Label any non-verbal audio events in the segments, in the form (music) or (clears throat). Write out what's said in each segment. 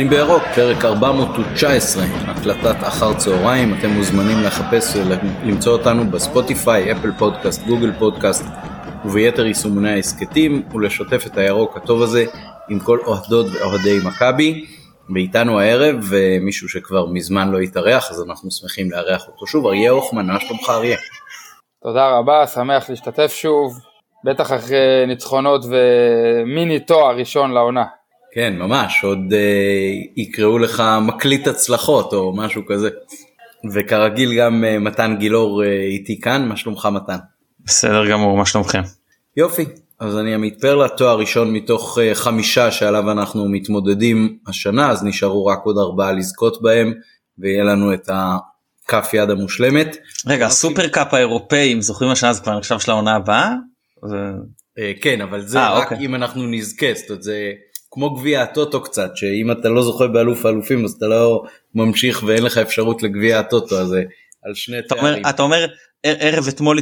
פותחים בירוק, פרק 419, הקלטת אחר צהריים, אתם מוזמנים לחפש ולמצוא אותנו בספוטיפיי, אפל פודקאסט, גוגל פודקאסט וביתר יישומוני ההסכתים, ולשתף את הירוק הטוב הזה עם כל אוהדות ואוהדי מכבי. ואיתנו הערב מישהו שכבר מזמן לא התארח, אז אנחנו שמחים לארח אותו שוב, אריה הוכמן, מה שלומך אריה? תודה רבה, שמח להשתתף שוב, בטח אחרי ניצחונות ומיני תואר ראשון לעונה. כן, ממש, עוד אה, יקראו לך מקליט הצלחות או משהו כזה. וכרגיל גם אה, מתן גילאור אה, איתי כאן, מה שלומך מתן? בסדר גמור, מה שלומכם? יופי, אז אני עמית פרלה, תואר ראשון מתוך אה, חמישה שעליו אנחנו מתמודדים השנה, אז נשארו רק עוד ארבעה לזכות בהם, ויהיה לנו את הכף יד המושלמת. רגע, הסופר קאפ האירופאים, זוכרים השנה זה כבר נחשב של העונה הבאה? אה, כן, אבל זה רק אוקיי. אם אנחנו נזכה, זאת אומרת זה כמו גביע הטוטו קצת, שאם אתה לא זוכה באלוף האלופים אז אתה לא ממשיך ואין לך אפשרות לגביע הטוטו, אז על שני תארים. אתה אומר ערב אתמול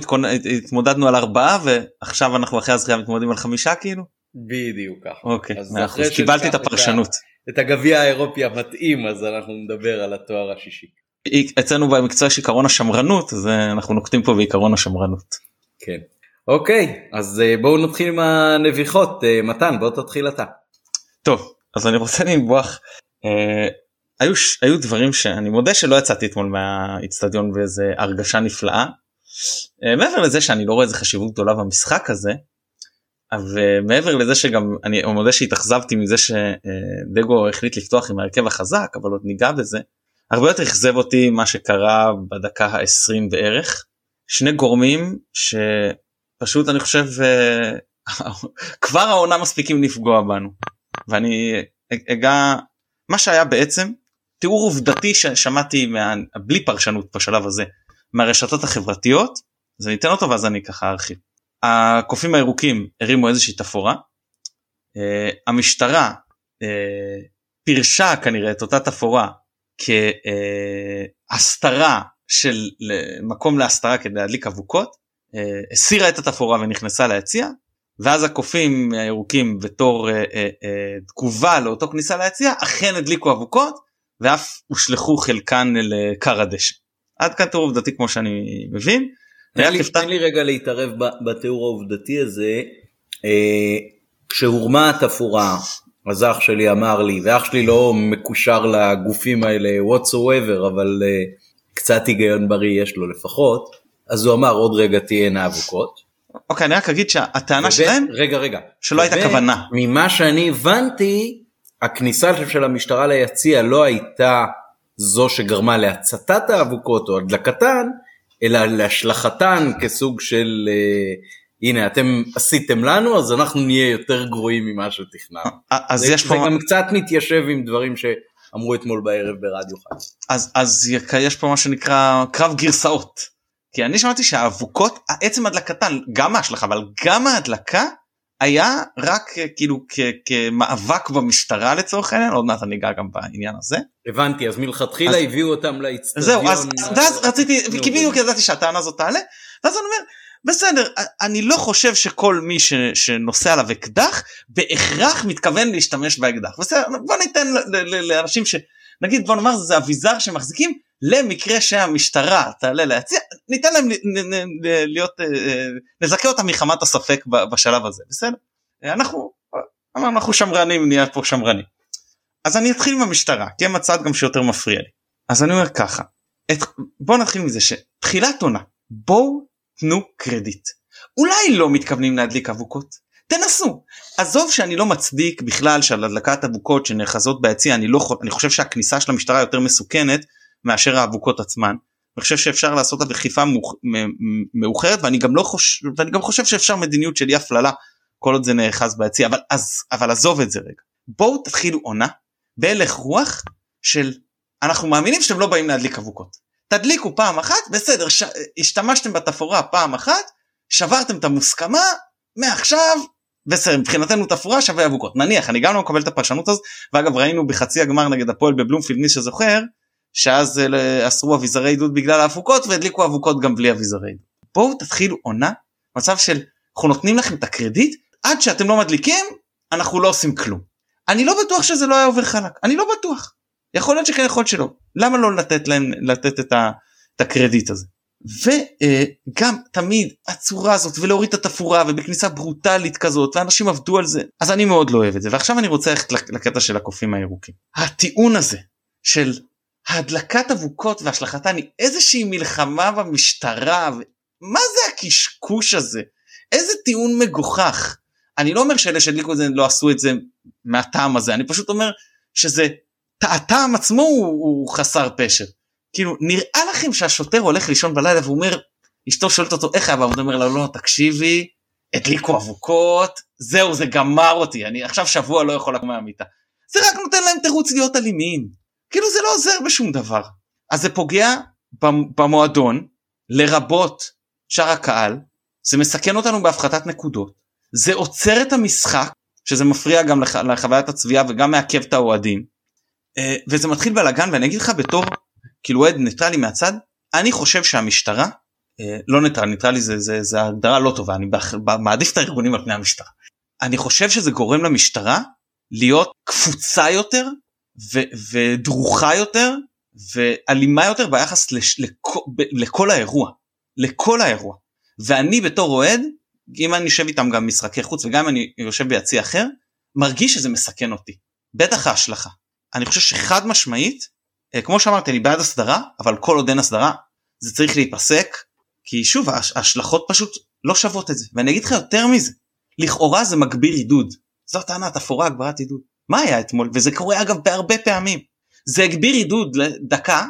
התמודדנו על ארבעה ועכשיו אנחנו אחרי הזכייה מתמודדים על חמישה כאילו? בדיוק ככה. אוקיי, מאה קיבלתי את הפרשנות. את הגביע האירופי המתאים אז אנחנו נדבר על התואר השישי. אצלנו במקצוע יש עיקרון השמרנות אז אה, אנחנו נוקטים פה בעיקרון השמרנות. כן. אוקיי אז אה, בואו נתחיל עם הנביחות אה, מתן בוא תתחיל אתה. טוב אז אני רוצה לנבוח היו, היו דברים שאני מודה שלא יצאתי אתמול מהאיצטדיון באיזה הרגשה נפלאה. אה, מעבר לזה שאני לא רואה איזה חשיבות גדולה במשחק הזה, ומעבר לזה שגם אני מודה שהתאכזבתי מזה שדגו החליט לפתוח עם ההרכב החזק אבל עוד ניגע בזה. הרבה יותר אכזב אותי מה שקרה בדקה ה-20 בערך. שני גורמים שפשוט אני חושב אה, (laughs) כבר העונה מספיקים לפגוע בנו. ואני אגע מה שהיה בעצם תיאור עובדתי ששמעתי מה... בלי פרשנות בשלב הזה מהרשתות החברתיות אז אני אתן אותו ואז אני ככה ארחיב. הקופים הירוקים הרימו איזושהי תפאורה. Uh, המשטרה uh, פירשה כנראה את אותה תפאורה כהסתרה של מקום להסתרה כדי להדליק אבוקות uh, הסירה את התפאורה ונכנסה ליציע ואז הקופים הירוקים בתור uh, uh, uh, תגובה לאותו כניסה ליציע אכן הדליקו אבוקות ואף הושלכו חלקן לכר הדשא. עד כאן תיאור עובדתי כמו שאני מבין. תן לי, תן לי רגע להתערב בתיאור העובדתי הזה. אה, כשהורמה התפאורה אז אח שלי אמר לי ואח שלי לא מקושר לגופים האלה whatsoever אבל אה, קצת היגיון בריא יש לו לפחות אז הוא אמר עוד רגע תהיינה אבוקות. אוקיי אני רק אגיד שהטענה שלהם רגע רגע שלא הייתה כוונה ממה שאני הבנתי הכניסה של המשטרה ליציע לא הייתה זו שגרמה להצתת האבוקות או הדלקתן, אלא להשלכתן כסוג של uh, הנה אתם עשיתם לנו אז אנחנו נהיה יותר גרועים ממה שתכננו. אז זה, יש פה... זה גם קצת מתיישב עם דברים שאמרו אתמול בערב ברדיו חי. אז, אז יש פה מה שנקרא קרב גרסאות. כי אני שמעתי שהאבוקות, עצם הדלקתן, גם ההשלכה, אבל גם ההדלקה היה רק אה, כאילו כמאבק במשטרה לצורך העניין עוד מעט אני אגע גם בעניין הזה. הבנתי אז מלכתחילה אז... הביאו אותם לאצטדיון. זהו אז, אז רציתי כי בדיוק ידעתי שהטענה הזאת תעלה ואז אני אומר בסדר אני לא חושב שכל מי ש, שנושא עליו אקדח בהכרח מתכוון להשתמש באקדח בסדר בוא ניתן לאנשים שנגיד בוא נאמר זה אביזר שמחזיקים למקרה שהמשטרה תעלה להציע ניתן להם להיות אה, אה, נזכה אותם מחמת הספק בשלב הזה בסדר? אנחנו אמרנו אנחנו שמרנים נהיה פה שמרנים. אז אני אתחיל עם המשטרה כי הם הצד גם שיותר מפריע לי. אז אני אומר ככה את, בוא נתחיל מזה שתחילת עונה בואו תנו קרדיט. אולי לא מתכוונים להדליק אבוקות תנסו. עזוב שאני לא מצדיק בכלל שעל הדלקת אבוקות שנאחזות ביציע אני לא אני חושב שהכניסה של המשטרה יותר מסוכנת מאשר האבוקות עצמן. אני חושב שאפשר לעשות את אכיפה מאוחרת ואני גם לא חושב ואני גם חושב שאפשר מדיניות של אי הפללה כל עוד זה נאחז ביציע אבל אז אבל עזוב את זה רגע. בואו תתחילו עונה בהלך רוח של אנחנו מאמינים שאתם לא באים להדליק אבוקות. תדליקו פעם אחת בסדר ש... השתמשתם בתפאורה פעם אחת שברתם את המוסכמה מעכשיו בסדר מבחינתנו תפאורה שווה אבוקות. נניח אני גם לא מקבל את הפרשנות הזאת ואגב ראינו בחצי הגמר נגד הפועל בבלומפילד מי שזוכר שאז אה, אסרו אביזרי עידוד בגלל האבוקות והדליקו אבוקות גם בלי אביזרי עידוד. בואו תתחילו עונה מצב של אנחנו נותנים לכם את הקרדיט עד שאתם לא מדליקים אנחנו לא עושים כלום. אני לא בטוח שזה לא היה עובר חלק אני לא בטוח יכול להיות שכן יכול להיות שלא למה לא לתת להם לתת את, ה, את הקרדיט הזה. וגם תמיד הצורה הזאת ולהוריד את התפאורה ובכניסה ברוטלית כזאת ואנשים עבדו על זה אז אני מאוד לא אוהב את זה ועכשיו אני רוצה ללכת לקטע של הקופים הירוקים הטיעון הזה של הדלקת אבוקות והשלכתן היא איזושהי מלחמה במשטרה מה זה הקשקוש הזה איזה טיעון מגוחך אני לא אומר שאלה שהדליקו את זה לא עשו את זה מהטעם הזה אני פשוט אומר שזה הטעם עצמו הוא, הוא חסר פשר. כאילו נראה לכם שהשוטר הולך לישון בלילה והוא אומר אשתו שואלת אותו איך היה והוא אומר לה לא תקשיבי הדליקו אבוקות זהו זה גמר אותי אני עכשיו שבוע לא יכול לקום מהמיטה. זה רק נותן להם תירוץ להיות אלימים כאילו זה לא עוזר בשום דבר. אז זה פוגע במועדון לרבות שאר הקהל זה מסכן אותנו בהפחתת נקודות. זה עוצר את המשחק שזה מפריע גם לח... לחוויית הצפייה וגם מעכב את האוהדים. אה, וזה מתחיל בלאגן ואני אגיד לך בתור כאילו אוהד ניטרלי מהצד אני חושב שהמשטרה אה, לא ניטרלי ניטרלי זה, זה, זה הגדרה לא טובה אני מעדיף את הארגונים על פני המשטרה. אני חושב שזה גורם למשטרה להיות קפוצה יותר ו, ודרוכה יותר ואלימה יותר ביחס לש, לכ, ב, לכל האירוע לכל האירוע. ואני בתור אוהד אם אני יושב איתם גם משחקי חוץ וגם אם אני יושב ביציא אחר מרגיש שזה מסכן אותי. בטח ההשלכה. אני חושב שחד משמעית אה, כמו שאמרתי אני בעד הסדרה אבל כל עוד אין הסדרה זה צריך להיפסק כי שוב ההשלכות פשוט לא שוות את זה. ואני אגיד לך יותר מזה לכאורה זה מגביר עידוד. זו טענה תפאורה הגברת עידוד מה היה אתמול וזה קורה אגב בהרבה פעמים זה הגביר עידוד לדקה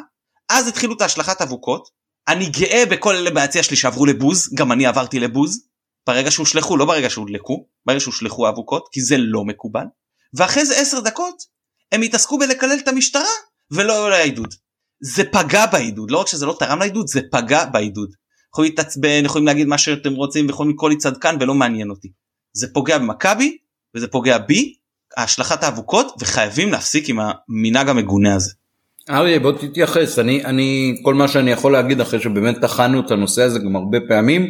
אז התחילו את ההשלכת אבוקות אני גאה בכל אלה ביציע שלי שעברו לבוז גם אני עברתי לבוז ברגע שהושלכו לא ברגע שהודלקו ברגע שהושלכו אבוקות כי זה לא מקובל ואחרי זה עשר דקות הם התעסקו בלקלל את המשטרה ולא לעידוד. זה פגע בעידוד, לא רק שזה לא תרם לעידוד, זה פגע בעידוד. יכולים להתעצבן, יכולים להגיד מה שאתם רוצים, יכולים לקרוא לי צדקן ולא מעניין אותי. זה פוגע במכבי וזה פוגע בי, השלכת האבוקות, וחייבים להפסיק עם המנהג המגונה הזה. אריה בוא תתייחס, אני, אני, כל מה שאני יכול להגיד אחרי שבאמת טחנו את הנושא הזה גם הרבה פעמים,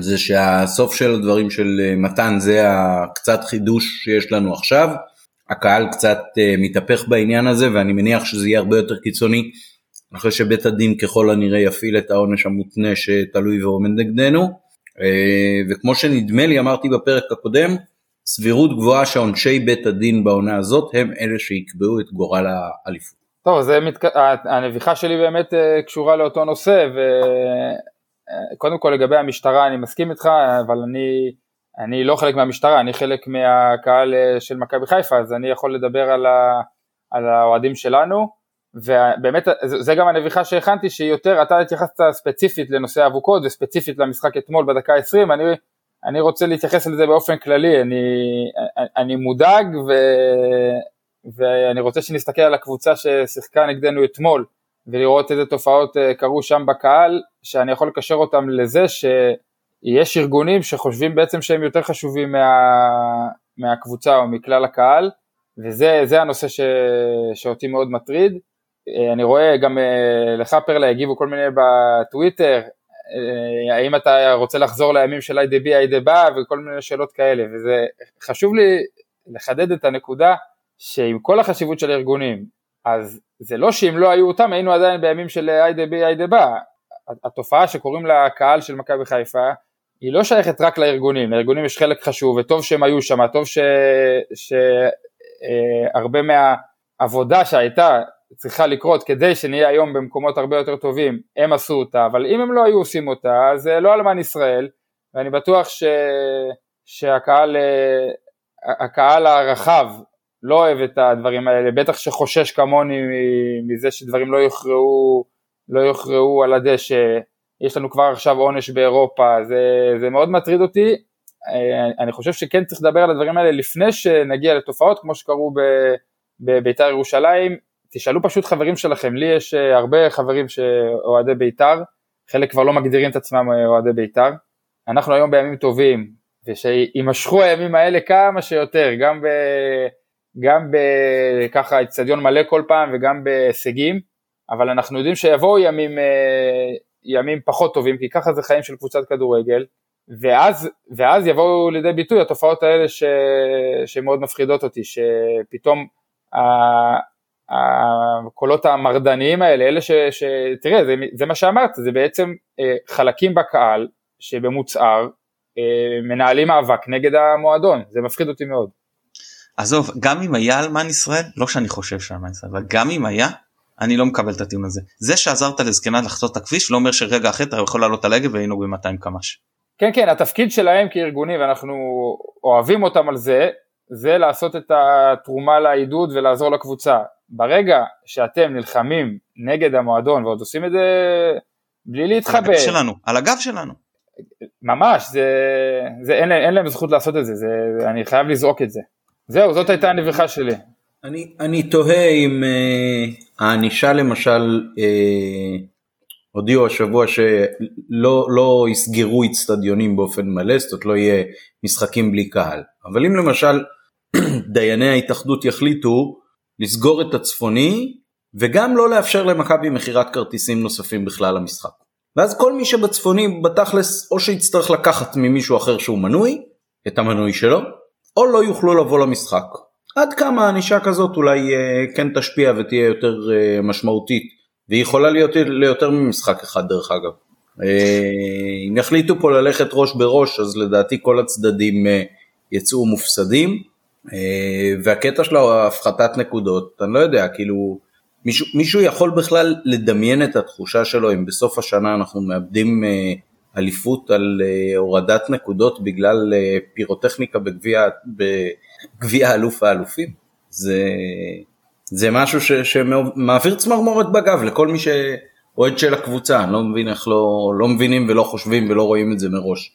זה שהסוף של הדברים של אה, מתן זה הקצת חידוש שיש לנו עכשיו. הקהל קצת uh, מתהפך בעניין הזה ואני מניח שזה יהיה הרבה יותר קיצוני אחרי שבית הדין ככל הנראה יפעיל את העונש המותנה שתלוי ועומד נגדנו uh, וכמו שנדמה לי אמרתי בפרק הקודם סבירות גבוהה שעונשי בית הדין בעונה הזאת הם אלה שיקבעו את גורל האליפות. טוב, זה מת... הנביכה שלי באמת uh, קשורה לאותו נושא וקודם כל לגבי המשטרה אני מסכים איתך אבל אני אני לא חלק מהמשטרה, אני חלק מהקהל אה, של מכבי חיפה, אז אני יכול לדבר על, ה, על האוהדים שלנו, ובאמת זה גם הנביכה שהכנתי, שהיא יותר, אתה התייחסת ספציפית לנושא האבוקות וספציפית למשחק אתמול בדקה ה-20, אני, אני רוצה להתייחס לזה באופן כללי, אני, אני מודאג ו, ואני רוצה שנסתכל על הקבוצה ששיחקה נגדנו אתמול, ולראות איזה תופעות אה, קרו שם בקהל, שאני יכול לקשר אותם לזה ש... יש ארגונים שחושבים בעצם שהם יותר חשובים מה, מהקבוצה או מכלל הקהל, וזה הנושא ש, שאותי מאוד מטריד. אה, אני רואה גם אה, לך פרלה הגיבו כל מיני בטוויטר, האם אתה רוצה לחזור לימים של היידה בא וכל מיני שאלות כאלה, וזה חשוב לי לחדד את הנקודה שעם כל החשיבות של הארגונים, אז זה לא שאם לא היו אותם היינו עדיין בימים של היידה בא, התופעה שקוראים לה קהל של מכבי חיפה היא לא שייכת רק לארגונים, לארגונים יש חלק חשוב וטוב שהם היו שם, טוב שהרבה אה, מהעבודה שהייתה צריכה לקרות כדי שנהיה היום במקומות הרבה יותר טובים, הם עשו אותה, אבל אם הם לא היו עושים אותה, אז זה לא אלמן ישראל, ואני בטוח ש... שהקהל אה, הקהל הרחב לא אוהב את הדברים האלה, בטח שחושש כמוני מזה שדברים לא יוכרעו, לא יוכרעו על הדשא, יש לנו כבר עכשיו עונש באירופה, זה, זה מאוד מטריד אותי, אה, אני חושב שכן צריך לדבר על הדברים האלה לפני שנגיע לתופעות כמו שקרו בביתר ירושלים, תשאלו פשוט חברים שלכם, לי יש אה, הרבה חברים שאוהדי ביתר, חלק כבר לא מגדירים את עצמם אה, אוהדי ביתר, אנחנו היום בימים טובים, ושיימשכו הימים האלה כמה שיותר, גם ב... גם בככה אצטדיון מלא כל פעם וגם בהישגים, אבל אנחנו יודעים שיבואו ימים ימים פחות טובים, כי ככה זה חיים של קבוצת כדורגל, ואז, ואז יבואו לידי ביטוי התופעות האלה ש, שמאוד מפחידות אותי, שפתאום הקולות המרדניים האלה, אלה ש... ש תראה, זה, זה מה שאמרת, זה בעצם אה, חלקים בקהל שבמוצהר אה, מנהלים מאבק נגד המועדון, זה מפחיד אותי מאוד. עזוב, גם אם היה אלמן ישראל, לא שאני חושב שאלמן ישראל, אבל גם אם היה, אני לא מקבל את הטיעון הזה. זה שעזרת לזקנה לחצות את הכביש לא אומר שרגע אחרי אתה יכול לעלות על הגה והיינו ב-200 קמ"ש. כן כן התפקיד שלהם כארגונים ואנחנו אוהבים אותם על זה זה לעשות את התרומה לעידוד ולעזור לקבוצה. ברגע שאתם נלחמים נגד המועדון ועוד עושים את זה בלי להתחבא. על הגב שלנו, על הגב שלנו. ממש, זה, זה, אין, אין להם זכות לעשות את זה, זה, אני חייב לזרוק את זה. זהו, זאת הייתה הנביכה שלי. אני, אני תוהה אם uh, הענישה למשל, uh, הודיעו השבוע שלא לא יסגרו איצטדיונים באופן מלא, זאת אומרת לא יהיה משחקים בלי קהל. אבל אם למשל (clears throat) דייני ההתאחדות יחליטו לסגור את הצפוני וגם לא לאפשר למכבי מכירת כרטיסים נוספים בכלל למשחק. ואז כל מי שבצפוני בתכלס או שיצטרך לקחת ממישהו אחר שהוא מנוי, את המנוי שלו, או לא יוכלו לבוא למשחק. עד כמה ענישה כזאת אולי אה, כן תשפיע ותהיה יותר אה, משמעותית, והיא יכולה להיות ליותר ממשחק אחד דרך אגב. אה, אם יחליטו פה ללכת ראש בראש אז לדעתי כל הצדדים אה, יצאו מופסדים. אה, והקטע של הפחתת נקודות, אני לא יודע, כאילו, מישהו, מישהו יכול בכלל לדמיין את התחושה שלו אם בסוף השנה אנחנו מאבדים אה, אליפות על אה, הורדת נקודות בגלל פירוטכניקה בגביע אלוף האלופים? זה, זה משהו ש, שמעביר צמרמורת בגב לכל מי שאוהד של הקבוצה, אני לא מבין איך לא, לא מבינים ולא חושבים ולא רואים את זה מראש.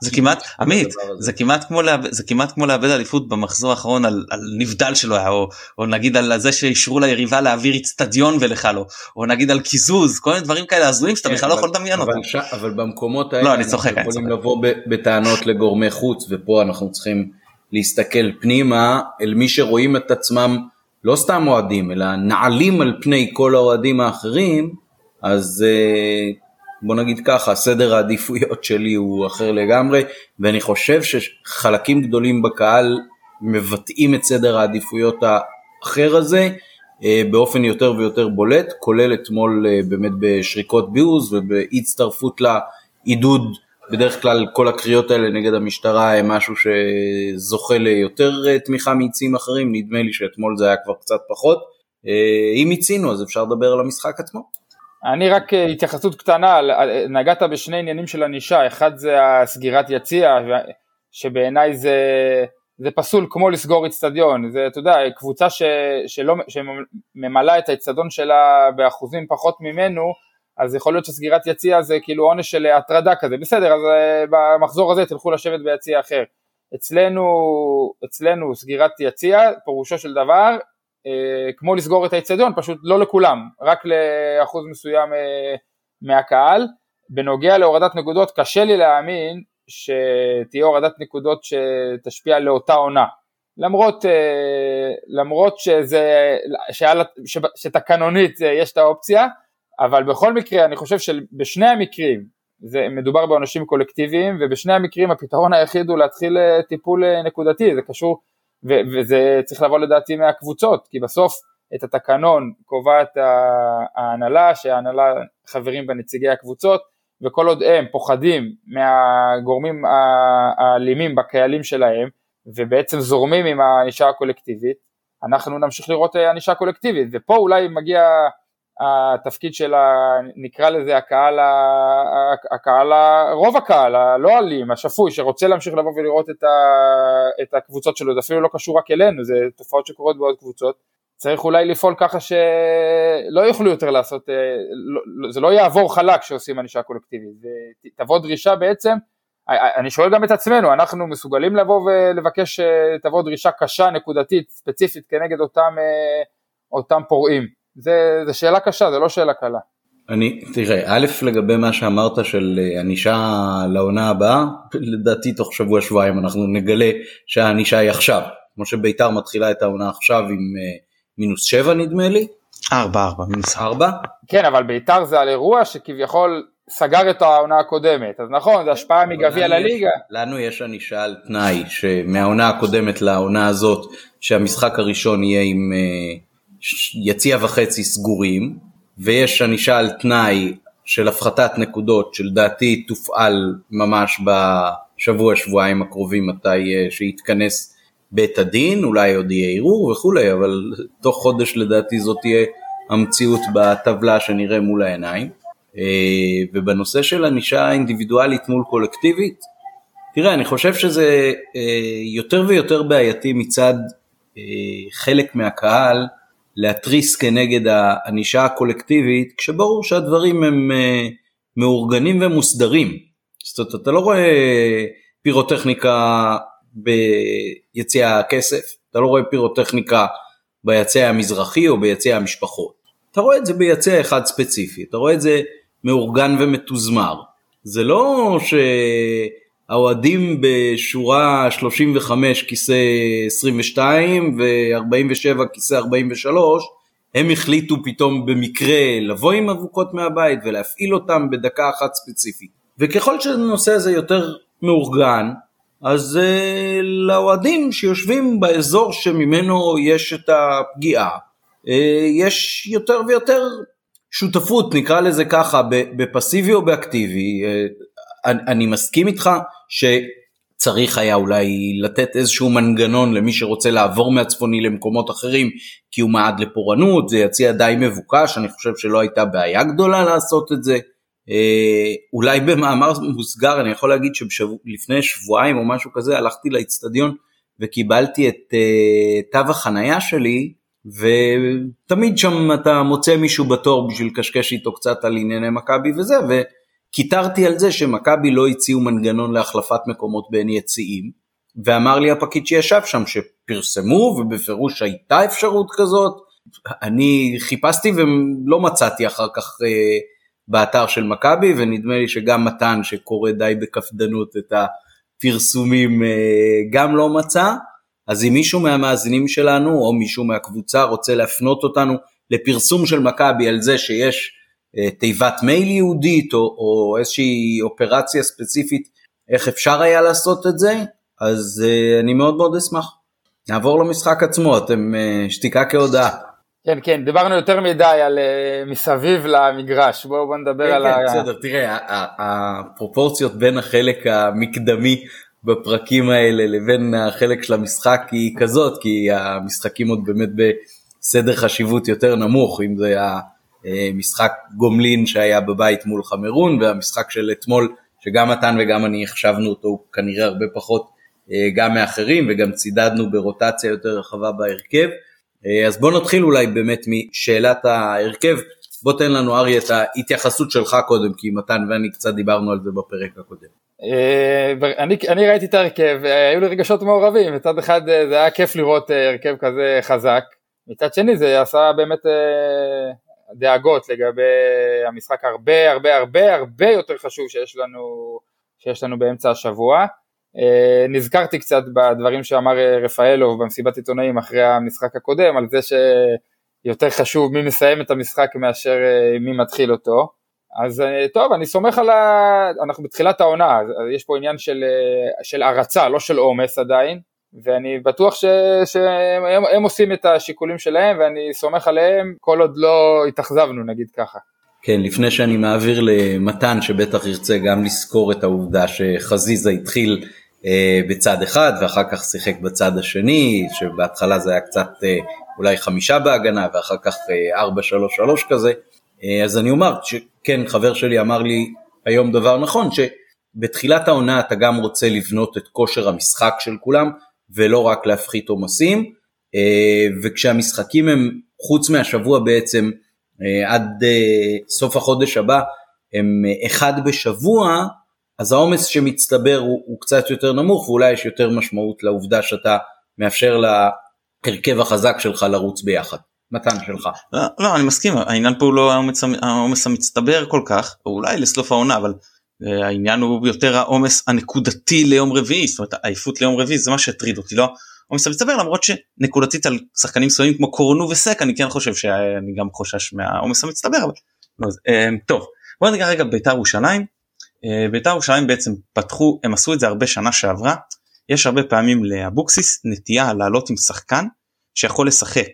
זה כמעט עמית זה כמעט כמו זה כמעט כמו לאבד אליפות במחזור האחרון על, על נבדל שלו היה או, או נגיד על זה שאישרו ליריבה להעביר אצטדיון ולך לא או נגיד על קיזוז כל מיני דברים כאלה הזויים שאתה כן, בכלל לא יכול לדמיין אותם. אבל במקומות האלה לא, אני צוחק, אנחנו יכולים לבוא בטענות לגורמי חוץ ופה אנחנו צריכים להסתכל פנימה אל מי שרואים את עצמם לא סתם אוהדים אלא נעלים על פני כל האוהדים האחרים אז. Uh, בוא נגיד ככה, סדר העדיפויות (laughs) שלי הוא אחר לגמרי, ואני חושב שחלקים גדולים בקהל מבטאים את סדר העדיפויות האחר הזה אה, באופן יותר ויותר בולט, כולל אתמול אה, באמת בשריקות ביוז ובהצטרפות לעידוד, בדרך כלל כל הקריאות האלה נגד המשטרה הם משהו שזוכה ליותר אה, תמיכה מיצים אחרים, נדמה לי שאתמול זה היה כבר קצת פחות. אם מיצינו אז אפשר לדבר על המשחק עצמו. אני רק אה, התייחסות קטנה, אה, נגעת בשני עניינים של ענישה, אחד זה הסגירת יציע, שבעיניי זה, זה פסול כמו לסגור איצטדיון, זה אתה יודע, קבוצה ש, שלא, שממלאה את האיצטדיון שלה באחוזים פחות ממנו, אז יכול להיות שסגירת יציע זה כאילו עונש של הטרדה כזה, בסדר, אז אה, במחזור הזה תלכו לשבת ביציע אחר. אצלנו, אצלנו סגירת יציע, פירושו של דבר, אה, כמו לסגור את האצטדיון, פשוט לא לכולם, רק לאחוז מסוים אה, מהקהל. בנוגע להורדת נקודות, קשה לי להאמין שתהיה הורדת נקודות שתשפיע לאותה עונה. למרות, אה, למרות שזה, שעל, ש, שתקנונית יש את האופציה, אבל בכל מקרה אני חושב שבשני המקרים, זה מדובר בעונשים קולקטיביים, ובשני המקרים הפתרון היחיד הוא להתחיל טיפול נקודתי, זה קשור ו- וזה צריך לבוא לדעתי מהקבוצות, כי בסוף את התקנון קובעת ההנהלה, שההנהלה חברים בנציגי הקבוצות, וכל עוד הם פוחדים מהגורמים האלימים בקהלים שלהם, ובעצם זורמים עם הענישה הקולקטיבית, אנחנו נמשיך לראות ענישה קולקטיבית, ופה אולי מגיע התפקיד של, ה, נקרא לזה הקהל, הקהל, רוב הקהל הלא אלים, השפוי, שרוצה להמשיך לבוא ולראות את, ה, את הקבוצות שלו, זה אפילו לא קשור רק אלינו, זה תופעות שקורות בעוד קבוצות, צריך אולי לפעול ככה שלא יוכלו יותר לעשות, אה, לא, זה לא יעבור חלק כשעושים ענישה קולקטיבית, תבוא דרישה בעצם, אני שואל גם את עצמנו, אנחנו מסוגלים לבוא ולבקש שתבוא אה, דרישה קשה, נקודתית, ספציפית כנגד אותם, אה, אותם פורעים. זה, זה שאלה קשה, זה לא שאלה קלה. אני, תראה, א', לגבי מה שאמרת של אה, ענישה לעונה הבאה, לדעתי תוך שבוע שבועיים אנחנו נגלה שהענישה היא עכשיו. כמו שביתר מתחילה את העונה עכשיו עם uh, מינוס שבע נדמה לי. ארבע, ארבע, מינוס ארבע. כן, אבל ביתר זה על אירוע שכביכול סגר את העונה הקודמת, אז נכון, זה השפעה מגביע לליגה. לנו יש ענישה על תנאי, שמהעונה הקודמת לעונה הזאת, שהמשחק הראשון יהיה עם אה, יציע וחצי סגורים, ויש ענישה על תנאי של הפחתת נקודות, שלדעתי תופעל ממש בשבוע שבועיים הקרובים מתי אה, שיתכנס בית הדין, אולי עוד יהיה ערעור וכולי, אבל תוך חודש לדעתי זאת תהיה המציאות בטבלה שנראה מול העיניים. אה, ובנושא של ענישה אינדיבידואלית מול קולקטיבית, תראה, אני חושב שזה אה, יותר ויותר בעייתי מצד חלק מהקהל להתריס כנגד הענישה הקולקטיבית, כשברור שהדברים הם מאורגנים ומוסדרים. זאת אומרת, אתה לא רואה פירוטכניקה ביציע הכסף, אתה לא רואה פירוטכניקה ביציע המזרחי או ביציע המשפחות. אתה רואה את זה ביציע אחד ספציפי, אתה רואה את זה מאורגן ומתוזמר. זה לא שהאוהדים בשורה 35 כיסא 22 ו-47 כיסא 43 הם החליטו פתאום במקרה לבוא עם אבוקות מהבית ולהפעיל אותם בדקה אחת ספציפית. וככל שהנושא הזה יותר מאורגן, אז uh, לאוהדים שיושבים באזור שממנו יש את הפגיעה, uh, יש יותר ויותר שותפות, נקרא לזה ככה, בפסיבי או באקטיבי, אה, אני, אני מסכים איתך שצריך היה אולי לתת איזשהו מנגנון למי שרוצה לעבור מהצפוני למקומות אחרים כי הוא מעד לפורענות, זה יציע די מבוקש, אני חושב שלא הייתה בעיה גדולה לעשות את זה. אה, אולי במאמר מוסגר אני יכול להגיד שלפני שבועיים או משהו כזה הלכתי לאצטדיון וקיבלתי את אה, תו החנייה שלי ותמיד שם אתה מוצא מישהו בתור בשביל לקשקש איתו קצת על ענייני מכבי וזה, וקיטרתי על זה שמכבי לא הציעו מנגנון להחלפת מקומות בין יציאים, ואמר לי הפקיד שישב שם שפרסמו ובפירוש הייתה אפשרות כזאת, אני חיפשתי ולא מצאתי אחר כך אה, באתר של מכבי, ונדמה לי שגם מתן שקורא די בקפדנות את הפרסומים אה, גם לא מצא. אז אם מישהו מהמאזינים שלנו או מישהו מהקבוצה רוצה להפנות אותנו לפרסום של מכבי על זה שיש תיבת מייל יהודית או, או איזושהי אופרציה ספציפית איך אפשר היה לעשות את זה, אז אה, אני מאוד מאוד אשמח. נעבור למשחק עצמו, אתם אה, שתיקה כהודעה. כן כן דיברנו יותר מדי על uh, מסביב למגרש בואו בוא נדבר כן, על כן, ה... בסדר תראה הפרופורציות בין החלק המקדמי בפרקים האלה לבין החלק של המשחק היא כזאת, כי המשחקים עוד באמת בסדר חשיבות יותר נמוך, אם זה המשחק גומלין שהיה בבית מול חמרון, והמשחק של אתמול, שגם מתן וגם אני החשבנו אותו כנראה הרבה פחות אה, גם מאחרים, וגם צידדנו ברוטציה יותר רחבה בהרכב. אה, אז בוא נתחיל אולי באמת משאלת ההרכב. בוא תן לנו אריה את ההתייחסות שלך קודם, כי מתן ואני קצת דיברנו על זה בפרק הקודם. אה, אני, אני ראיתי את ההרכב, אה, היו לי רגשות מעורבים, מצד אחד אה, זה היה כיף לראות הרכב כזה חזק, מצד שני זה עשה באמת דאגות לגבי המשחק הרבה הרבה הרבה הרבה יותר חשוב שיש לנו, שיש לנו באמצע השבוע. נזכרתי קצת בדברים שאמר רפאלוב במסיבת עיתונאים אחרי המשחק הקודם, על זה שיותר חשוב מי מסיים את המשחק מאשר מי מתחיל אותו. אז אה, טוב, אני סומך על ה... אנחנו בתחילת העונה, יש פה עניין של, אה, של הרצה, לא של עומס עדיין, ואני בטוח ש... שהם הם עושים את השיקולים שלהם, ואני סומך עליהם כל עוד לא התאכזבנו, נגיד ככה. כן, לפני שאני מעביר למתן, שבטח ירצה גם לזכור את העובדה שחזיזה התחיל אה, בצד אחד ואחר כך שיחק בצד השני, שבהתחלה זה היה קצת אה, אולי חמישה בהגנה ואחר כך אה, ארבע שלוש שלוש כזה. אה, אז אני אומר שכן, חבר שלי אמר לי היום דבר נכון, שבתחילת העונה אתה גם רוצה לבנות את כושר המשחק של כולם, ולא רק להפחית עומסים, אה, וכשהמשחקים הם, חוץ מהשבוע בעצם, אה, עד סוף החודש הבא, הם אחד בשבוע, אז העומס שמצטבר הוא, הוא קצת יותר נמוך, ואולי יש יותר משמעות לעובדה שאתה מאפשר להרכב החזק שלך לרוץ ביחד. מתן שלך. לא, לא אני מסכים העניין פה הוא לא העומס המצטבר כל כך או אולי לסוף העונה אבל אה, העניין הוא יותר העומס הנקודתי ליום רביעי זאת אומרת העייפות ליום רביעי זה מה שהטריד אותי לא העומס המצטבר למרות שנקודתית על שחקנים מסוימים כמו קורנו וסק אני כן חושב שאני גם חושש מהעומס המצטבר אבל לא, אה, טוב בוא נגיד רגע בית"ר ירושלים. אה, בית"ר ירושלים בעצם פתחו הם עשו את זה הרבה שנה שעברה יש הרבה פעמים לאבוקסיס נטייה לעלות עם שחקן שיכול לשחק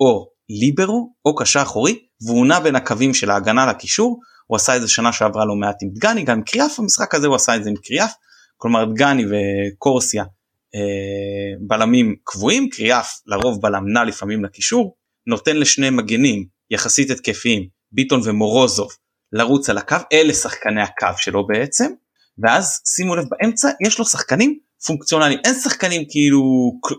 או ליברו או קשר אחורי והוא נע בין הקווים של ההגנה לקישור הוא עשה את זה שנה שעברה לא מעט עם דגני גם עם קריאף המשחק הזה הוא עשה את זה עם קריאף. כלומר דגני וקורסיה אה, בלמים קבועים קריאף לרוב בלם נע לפעמים לקישור נותן לשני מגנים יחסית התקפיים ביטון ומורוזוב לרוץ על הקו אלה שחקני הקו שלו בעצם. ואז שימו לב באמצע יש לו שחקנים פונקציונליים אין שחקנים כאילו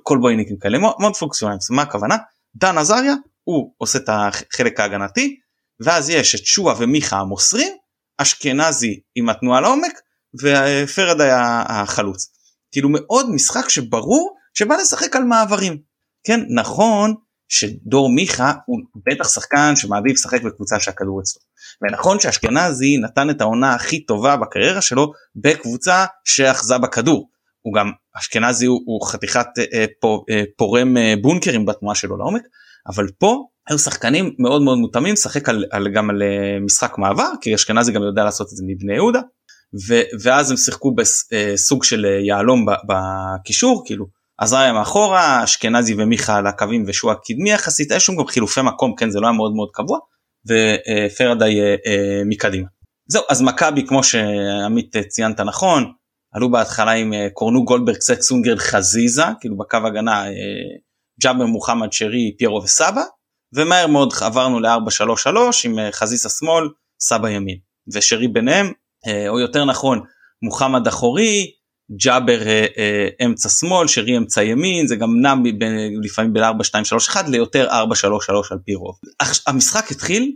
קולבויניקים כאלה מאוד פונקציונליים. מה הכוונה? דן עזריה הוא עושה את החלק ההגנתי ואז יש את שועה ומיכה המוסרים אשכנזי עם התנועה לעומק ופרד היה החלוץ כאילו מאוד משחק שברור שבא לשחק על מעברים כן נכון שדור מיכה הוא בטח שחקן שמעדיף לשחק בקבוצה שהכדור אצלו. ונכון שאשכנזי נתן את העונה הכי טובה בקריירה שלו בקבוצה שאחזה בכדור. הוא גם אשכנזי הוא, הוא חתיכת אה, פור, אה, פורם אה, בונקרים בתנועה שלו לעומק אבל פה היו שחקנים מאוד מאוד מותאמים לשחק על, על, גם על אה, משחק מעבר כי אשכנזי גם יודע לעשות את זה מבני יהודה ו, ואז הם שיחקו בסוג אה, של אה, יהלום בקישור כאילו עזריה מאחורה אשכנזי ומיכה על הקווים ושועה קדמי יחסית היה שם גם חילופי מקום כן זה לא היה מאוד מאוד קבוע ופרדאי מקדימה. זהו אז מכבי כמו שעמית ציינת נכון עלו בהתחלה עם קורנו גולדברג סק סונגרד חזיזה כאילו בקו הגנה ג'אבר מוחמד שרי פיירו וסבא ומהר מאוד עברנו ל-4-3-3 עם חזיזה שמאל סבא ימין ושרי ביניהם או יותר נכון מוחמד אחורי ג'אבר אה, אה, אמצע שמאל שרי אמצע ימין זה גם נע לפעמים בין 4 2 3 1 ליותר 4 3 3 על פי רוב. המשחק התחיל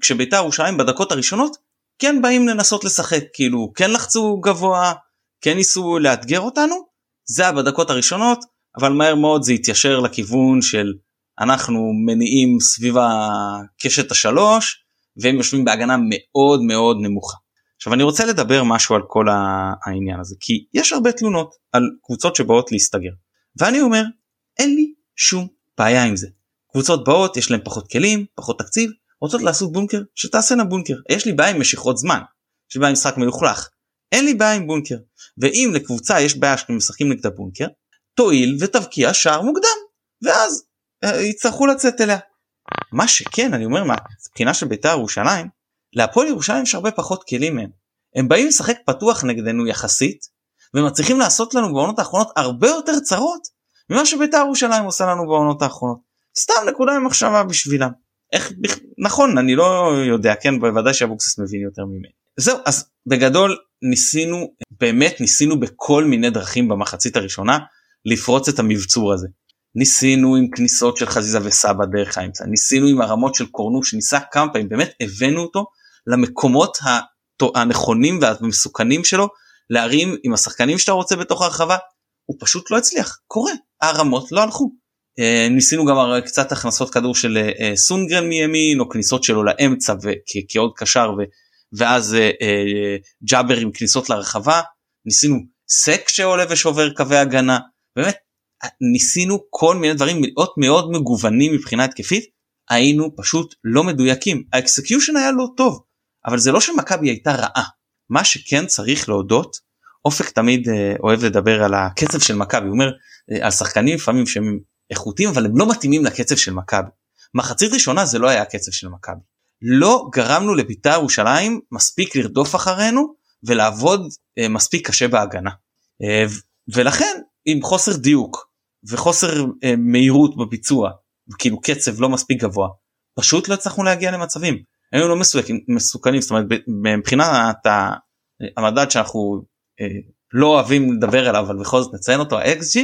כשבית"ר ירושלים בדקות הראשונות כן באים לנסות לשחק כאילו כן לחצו גבוה כן ניסו לאתגר אותנו זה היה בדקות הראשונות אבל מהר מאוד זה התיישר לכיוון של אנחנו מניעים סביב הקשת השלוש והם יושבים בהגנה מאוד מאוד נמוכה. עכשיו אני רוצה לדבר משהו על כל העניין הזה כי יש הרבה תלונות על קבוצות שבאות להסתגר. ואני אומר אין לי שום בעיה עם זה. קבוצות באות יש להם פחות כלים פחות תקציב רוצות לעשות בונקר שתעשינה בונקר. יש לי בעיה עם משיכות זמן יש לי בעיה עם משחק מלוכלך. אין לי בעיה עם בונקר. ואם לקבוצה יש בעיה שאתם משחקים נגד הבונקר תועיל ותבקיע שער מוקדם. ואז יצטרכו לצאת אליה. מה שכן אני אומר מהבחינה של בית"ר ירושלים להפועל ירושלים יש הרבה פחות כלים מהם. הם באים לשחק פתוח נגדנו יחסית ומצליחים לעשות לנו בעונות האחרונות הרבה יותר צרות ממה שבית"ר ירושלים עושה לנו בעונות האחרונות. סתם נקודה ממחשבה בשבילם. איך נכון אני לא יודע כן בוודאי שאבוקסיס מבין יותר ממני. זהו אז בגדול ניסינו באמת ניסינו בכל מיני דרכים במחצית הראשונה לפרוץ את המבצור הזה. ניסינו עם כניסות של חזיזה וסבא דרך האמצע ניסינו עם הרמות של קורנו שניסה כמה פעמים באמת הבאנו אותו למקומות הנכונים והמסוכנים שלו להרים עם השחקנים שאתה רוצה בתוך הרחבה הוא פשוט לא הצליח קורה הרמות לא הלכו. אה, ניסינו גם קצת הכנסות כדור של אה, סונגרן מימין או כניסות שלו לאמצע כעוד קשר ואז אה, ג'אבר עם כניסות לרחבה ניסינו סק שעולה ושובר קווי הגנה באמת ניסינו כל מיני דברים מאוד מאוד מגוונים מבחינה התקפית היינו פשוט לא מדויקים ה execution היה לא טוב אבל זה לא שמכבי הייתה רעה מה שכן צריך להודות אופק תמיד אה, אוהב לדבר על הקצב של מכבי הוא אומר אה, על שחקנים לפעמים שהם איכותיים אבל הם לא מתאימים לקצב של מכבי. מחצית ראשונה זה לא היה הקצב של מכבי. לא גרמנו לבית"ר ירושלים מספיק לרדוף אחרינו ולעבוד אה, מספיק קשה בהגנה. ולכן עם חוסר דיוק וחוסר אה, מהירות בביצוע כאילו קצב לא מספיק גבוה פשוט לא הצלחנו להגיע למצבים. היינו לא מסוכנים, מסוכנים זאת אומרת מבחינת המדד שאנחנו אה, לא אוהבים לדבר עליו אבל בכל זאת נציין אותו ה-XG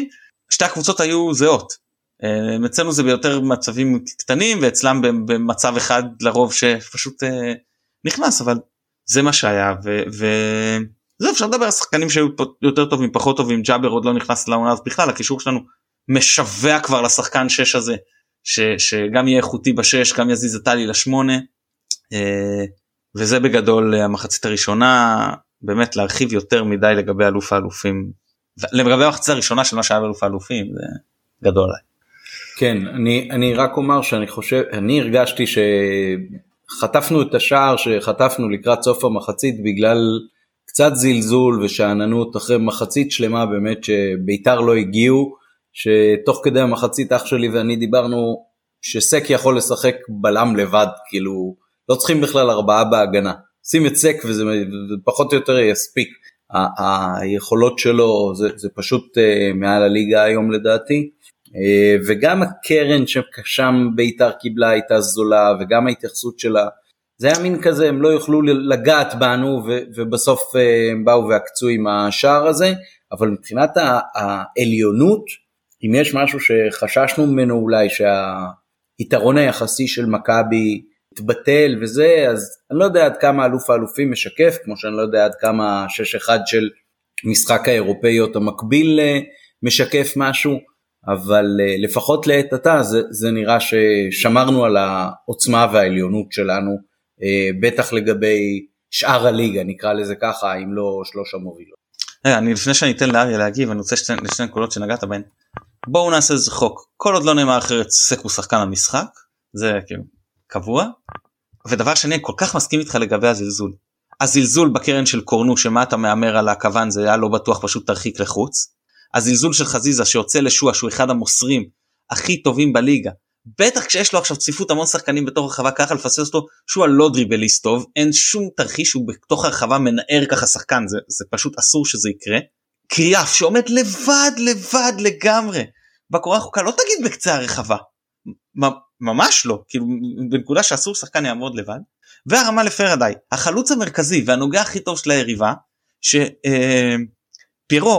שתי הקבוצות היו זהות. אה, אצלנו זה ביותר מצבים קטנים ואצלם במצב אחד לרוב שפשוט אה, נכנס אבל זה מה שהיה וזה אפשר לדבר על שחקנים שהיו יותר טובים פחות טובים ג'אבר עוד לא נכנס לעונה אז בכלל הקישור שלנו משווע כבר לשחקן 6 הזה ש, שגם יהיה איכותי בשש גם יזיז את טלי לשמונה אה, וזה בגדול המחצית הראשונה באמת להרחיב יותר מדי לגבי אלוף האלופים לגבי המחצית הראשונה של מה שהיה באלוף האלופים זה גדול עליי. כן אני אני רק אומר שאני חושב אני הרגשתי חטפנו את השער שחטפנו לקראת סוף המחצית בגלל קצת זלזול ושאננות אחרי מחצית שלמה באמת שביתר לא הגיעו, שתוך כדי המחצית אח שלי ואני דיברנו שסק יכול לשחק בלם לבד, כאילו לא צריכים בכלל ארבעה בהגנה. שים את סק וזה פחות או יותר יספיק. היכולות שלו זה, זה פשוט uh, מעל הליגה היום לדעתי. Uh, וגם הקרן ששם בית"ר קיבלה הייתה זולה וגם ההתייחסות שלה. זה היה מין כזה הם לא יוכלו לגעת בנו ו, ובסוף uh, הם באו ועקצו עם השער הזה. אבל מבחינת העליונות אם יש משהו שחששנו ממנו אולי שהיתרון היחסי של מכבי התבטל וזה, אז אני לא יודע עד כמה אלוף האלופים משקף, כמו שאני לא יודע עד כמה 6-1 של משחק האירופאיות המקביל אה, משקף משהו, אבל אה, לפחות לעת עתה זה, זה נראה ששמרנו על העוצמה והעליונות שלנו, אה, בטח לגבי שאר הליגה, נקרא לזה ככה, אם לא שלוש המובילות. אני לפני שאני אתן לאריה להגיב, אני רוצה לשתי נקודות שנגעת בהן. בואו נעשה איזה חוק, כל עוד לא נאמר אחרת סק הוא שחקן המשחק, זה כאילו קבוע. ודבר שני כל כך מסכים איתך לגבי הזלזול. הזלזול בקרן של קורנו שמה אתה מהמר על הכוון זה היה לא בטוח פשוט תרחיק לחוץ. הזלזול של חזיזה שיוצא לשועה שהוא אחד המוסרים הכי טובים בליגה. בטח כשיש לו עכשיו צפיפות המון שחקנים בתוך הרחבה ככה לפסס אותו שהוא הלא דריבליסט טוב אין שום תרחיש שהוא בתוך הרחבה מנער ככה שחקן זה, זה פשוט אסור שזה יקרה. קריאף שעומד לבד לבד לגמרי. בקורה החוקה לא תגיד בקצה הרחבה. ממש לא. כאילו בנקודה שאסור שחקן יעמוד לבד. והרמה לפרדאי החלוץ המרכזי והנוגע הכי טוב של היריבה שפירו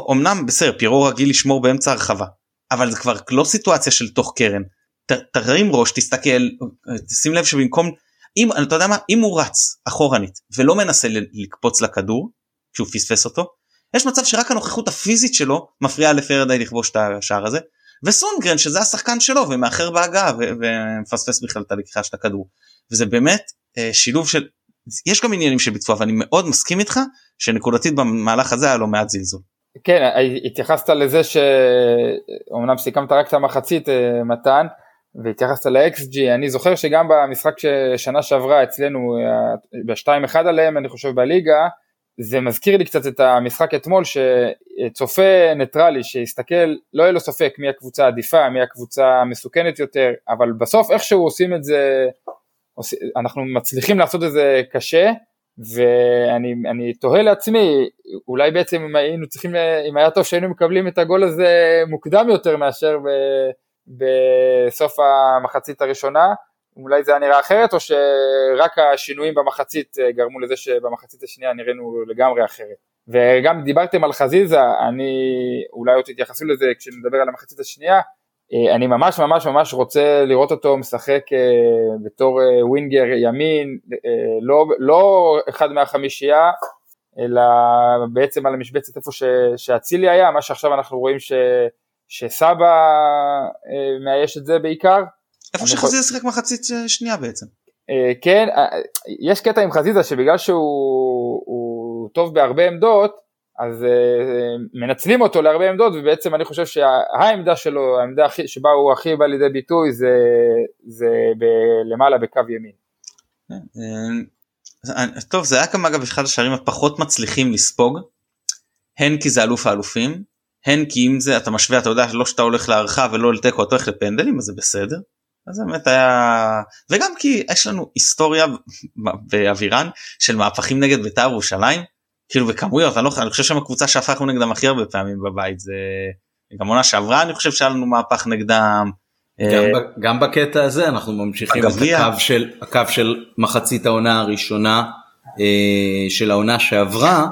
אה, אמנם בסדר פירו רגיל לשמור באמצע הרחבה אבל זה כבר לא סיטואציה של תוך קרן. ת, תרים ראש תסתכל תשים לב שבמקום אם אתה יודע מה אם הוא רץ אחורנית ולא מנסה לקפוץ לכדור כשהוא פספס אותו יש מצב שרק הנוכחות הפיזית שלו מפריעה לפרדאי לכבוש את השער הזה וסונגרן שזה השחקן שלו ומאחר בהגעה ומפספס בכלל את הלקיחה של הכדור וזה באמת אה, שילוב של יש גם עניינים של ביצוע ואני מאוד מסכים איתך שנקודתית במהלך הזה היה לא מעט זלזול. כן התייחסת לזה שאומנם סיכמת רק את המחצית אה, מתן והתייחסת ל-XG אני זוכר שגם במשחק ששנה שעברה אצלנו אה, ב-2-1 עליהם אני חושב בליגה זה מזכיר לי קצת את המשחק אתמול שצופה ניטרלי שיסתכל לא יהיה לו ספק מי הקבוצה העדיפה מי הקבוצה המסוכנת יותר אבל בסוף איכשהו עושים את זה אנחנו מצליחים לעשות את זה קשה ואני תוהה לעצמי אולי בעצם אם היינו צריכים אם היה טוב שהיינו מקבלים את הגול הזה מוקדם יותר מאשר ב, בסוף המחצית הראשונה אולי זה היה נראה אחרת או שרק השינויים במחצית אה, גרמו לזה שבמחצית השנייה נראינו לגמרי אחרת. וגם דיברתם על חזיזה, אני אולי עוד תתייחסו לזה כשנדבר על המחצית השנייה, אה, אני ממש ממש ממש רוצה לראות אותו משחק אה, בתור ווינגר ימין, לא, לא אחד מהחמישייה, אלא בעצם על המשבצת איפה שאצילי היה, מה שעכשיו אנחנו רואים ש, שסבא מאייש את זה בעיקר. איפה שחזיזה שיחק מחצית שנייה בעצם. אה, כן, אה, יש קטע עם חזיזה שבגלל שהוא טוב בהרבה עמדות, אז מנצלים אותו להרבה עמדות ובעצם אני חושב שהעמדה שלו, העמדה שבה הוא הכי בא לידי ביטוי זה, זה ב- למעלה בקו ימין. טוב זה היה גם אגב אחד השערים הפחות מצליחים לספוג, הן כי זה אלוף האלופים, הן כי אם זה אתה משווה אתה יודע לא שאתה הולך להערכה ולא לתיקו אתה הולך לפנדלים אז זה בסדר. אז באמת היה וגם כי יש לנו היסטוריה באווירן של מהפכים נגד בית"ר ירושלים כאילו בכמויות אני, לא, אני חושב שהם הקבוצה שהפכנו נגדם הכי הרבה פעמים בבית זה גם עונה שעברה אני חושב שהיה לנו מהפך נגדם. גם, אה, גם בקטע הזה אנחנו ממשיכים. את הקו של הקו של מחצית העונה הראשונה אה, של העונה שעברה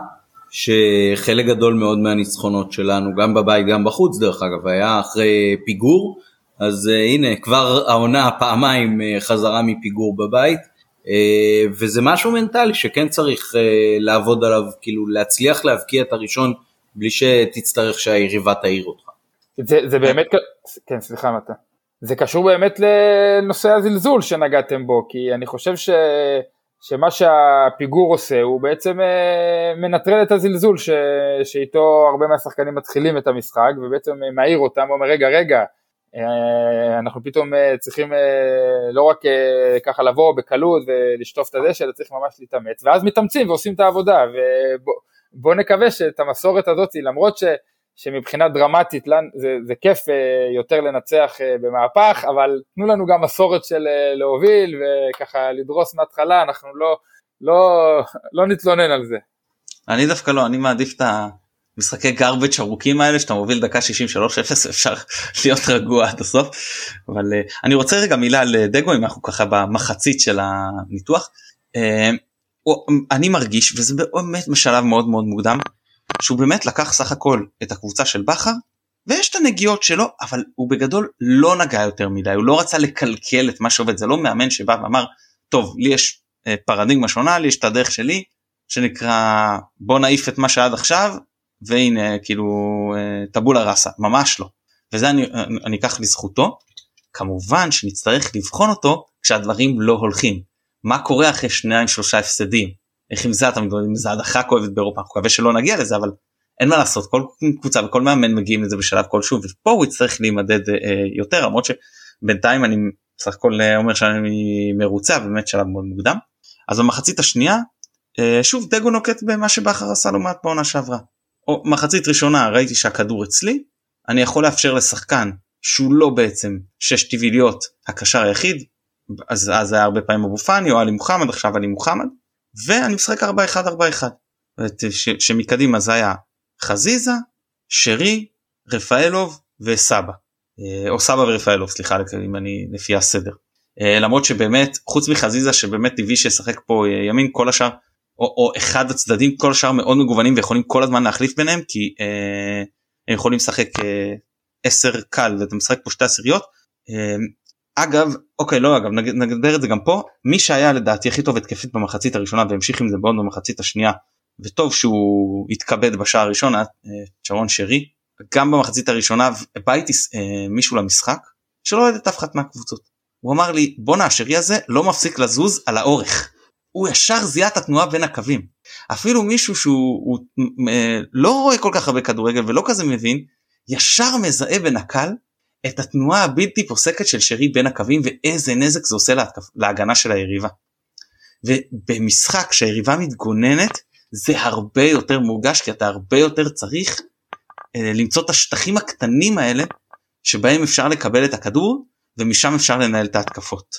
שחלק גדול מאוד מהניצחונות שלנו גם בבית גם בחוץ דרך אגב היה אחרי פיגור אז uh, הנה כבר העונה פעמיים uh, חזרה מפיגור בבית uh, וזה משהו מנטלי שכן צריך uh, לעבוד עליו כאילו להצליח להבקיע את הראשון בלי שתצטרך שהיריבה תעיר אותך. זה, זה באמת כן סליחה מתה זה קשור באמת לנושא הזלזול שנגעתם בו כי אני חושב ש... שמה שהפיגור עושה הוא בעצם מנטרל את הזלזול ש... שאיתו הרבה מהשחקנים מתחילים את המשחק ובעצם מעיר אותם ואומר רגע רגע אנחנו פתאום אה, צריכים אה, לא רק ככה לבוא בקלות ולשטוף את הדשא, אלא צריך ממש להתאמץ, ואז מתאמצים ועושים את העבודה, ובוא נקווה שאת המסורת הזאת, למרות ש... שמבחינה דרמטית זה, זה כיף יותר לנצח במהפך, אבל תנו לנו גם מסורת של להוביל וככה לדרוס מההתחלה, אנחנו לא, לא, לא נתלונן על זה. אני דווקא לא, אני מעדיף את המשחקי garbage ארוכים האלה שאתה מוביל דקה 63-0 אפשר (laughs) להיות רגוע עד הסוף. אבל uh, אני רוצה רגע מילה על אה, דגו אם אנחנו ככה במחצית של הניתוח. Uh, אני מרגיש וזה באמת בשלב מאוד מאוד מוקדם שהוא באמת לקח סך הכל את הקבוצה של בכר ויש את הנגיעות שלו אבל הוא בגדול לא נגע יותר מדי הוא לא רצה לקלקל את מה שעובד זה לא מאמן שבא ואמר טוב לי יש פרדיגמה שונה לי יש את הדרך שלי שנקרא בוא נעיף את מה שעד עכשיו והנה כאילו אה, טבולה ראסה ממש לא. וזה אני, אני אקח לזכותו. כמובן שנצטרך לבחון אותו כשהדברים לא הולכים. מה קורה אחרי שניים שלושה הפסדים? איך עם זה אתה מתמודד עם זה הדחה כואבת באירופה? אני מקווה שלא נגיע לזה אבל אין מה לעשות. כל קבוצה וכל מאמן מגיעים לזה בשלב כלשהו ופה הוא יצטרך להימדד אה, יותר למרות שבינתיים אני סך הכל אה, אומר שאני מרוצה באמת שלב מאוד מוקדם. אז במחצית השנייה אה, שוב דגו נוקט במה שבכר עשה לו מעט בעונה שעברה. או מחצית ראשונה ראיתי שהכדור אצלי אני יכול לאפשר לשחקן שהוא לא בעצם שש טבעי להיות הקשר היחיד אז אז היה הרבה פעמים אבו פאני או עלי מוחמד עכשיו עלי מוחמד ואני משחק 4-1 4-1 שמקדימה זה היה חזיזה שרי רפאלוב וסבא. אה, או סבא ורפאלוב סליחה אם אני לפי הסדר. אה, למרות שבאמת חוץ מחזיזה שבאמת טבעי שישחק פה ימין כל השאר או, או אחד הצדדים כל השאר מאוד מגוונים ויכולים כל הזמן להחליף ביניהם כי אה, הם יכולים לשחק אה, 10 קל ואתה משחק פה שתי עשיריות. אה, אגב אוקיי לא אגב נגדר את זה גם פה מי שהיה לדעתי הכי טוב התקפית במחצית הראשונה והמשיך עם זה מאוד במחצית השנייה וטוב שהוא התכבד בשער הראשון אה, שרון שרי גם במחצית הראשונה בא איתי אה, מישהו למשחק שלא אוהד את אף אחת מהקבוצות. הוא אמר לי בואנה השרי הזה לא מפסיק לזוז על האורך. הוא ישר זיהה את התנועה בין הקווים. אפילו מישהו שהוא הוא, אה, לא רואה כל כך הרבה כדורגל ולא כזה מבין, ישר מזהה בנקל את התנועה הבלתי פוסקת של שרי בין הקווים ואיזה נזק זה עושה להתקפ... להגנה של היריבה. ובמשחק שהיריבה מתגוננת זה הרבה יותר מורגש כי אתה הרבה יותר צריך אה, למצוא את השטחים הקטנים האלה שבהם אפשר לקבל את הכדור ומשם אפשר לנהל את ההתקפות.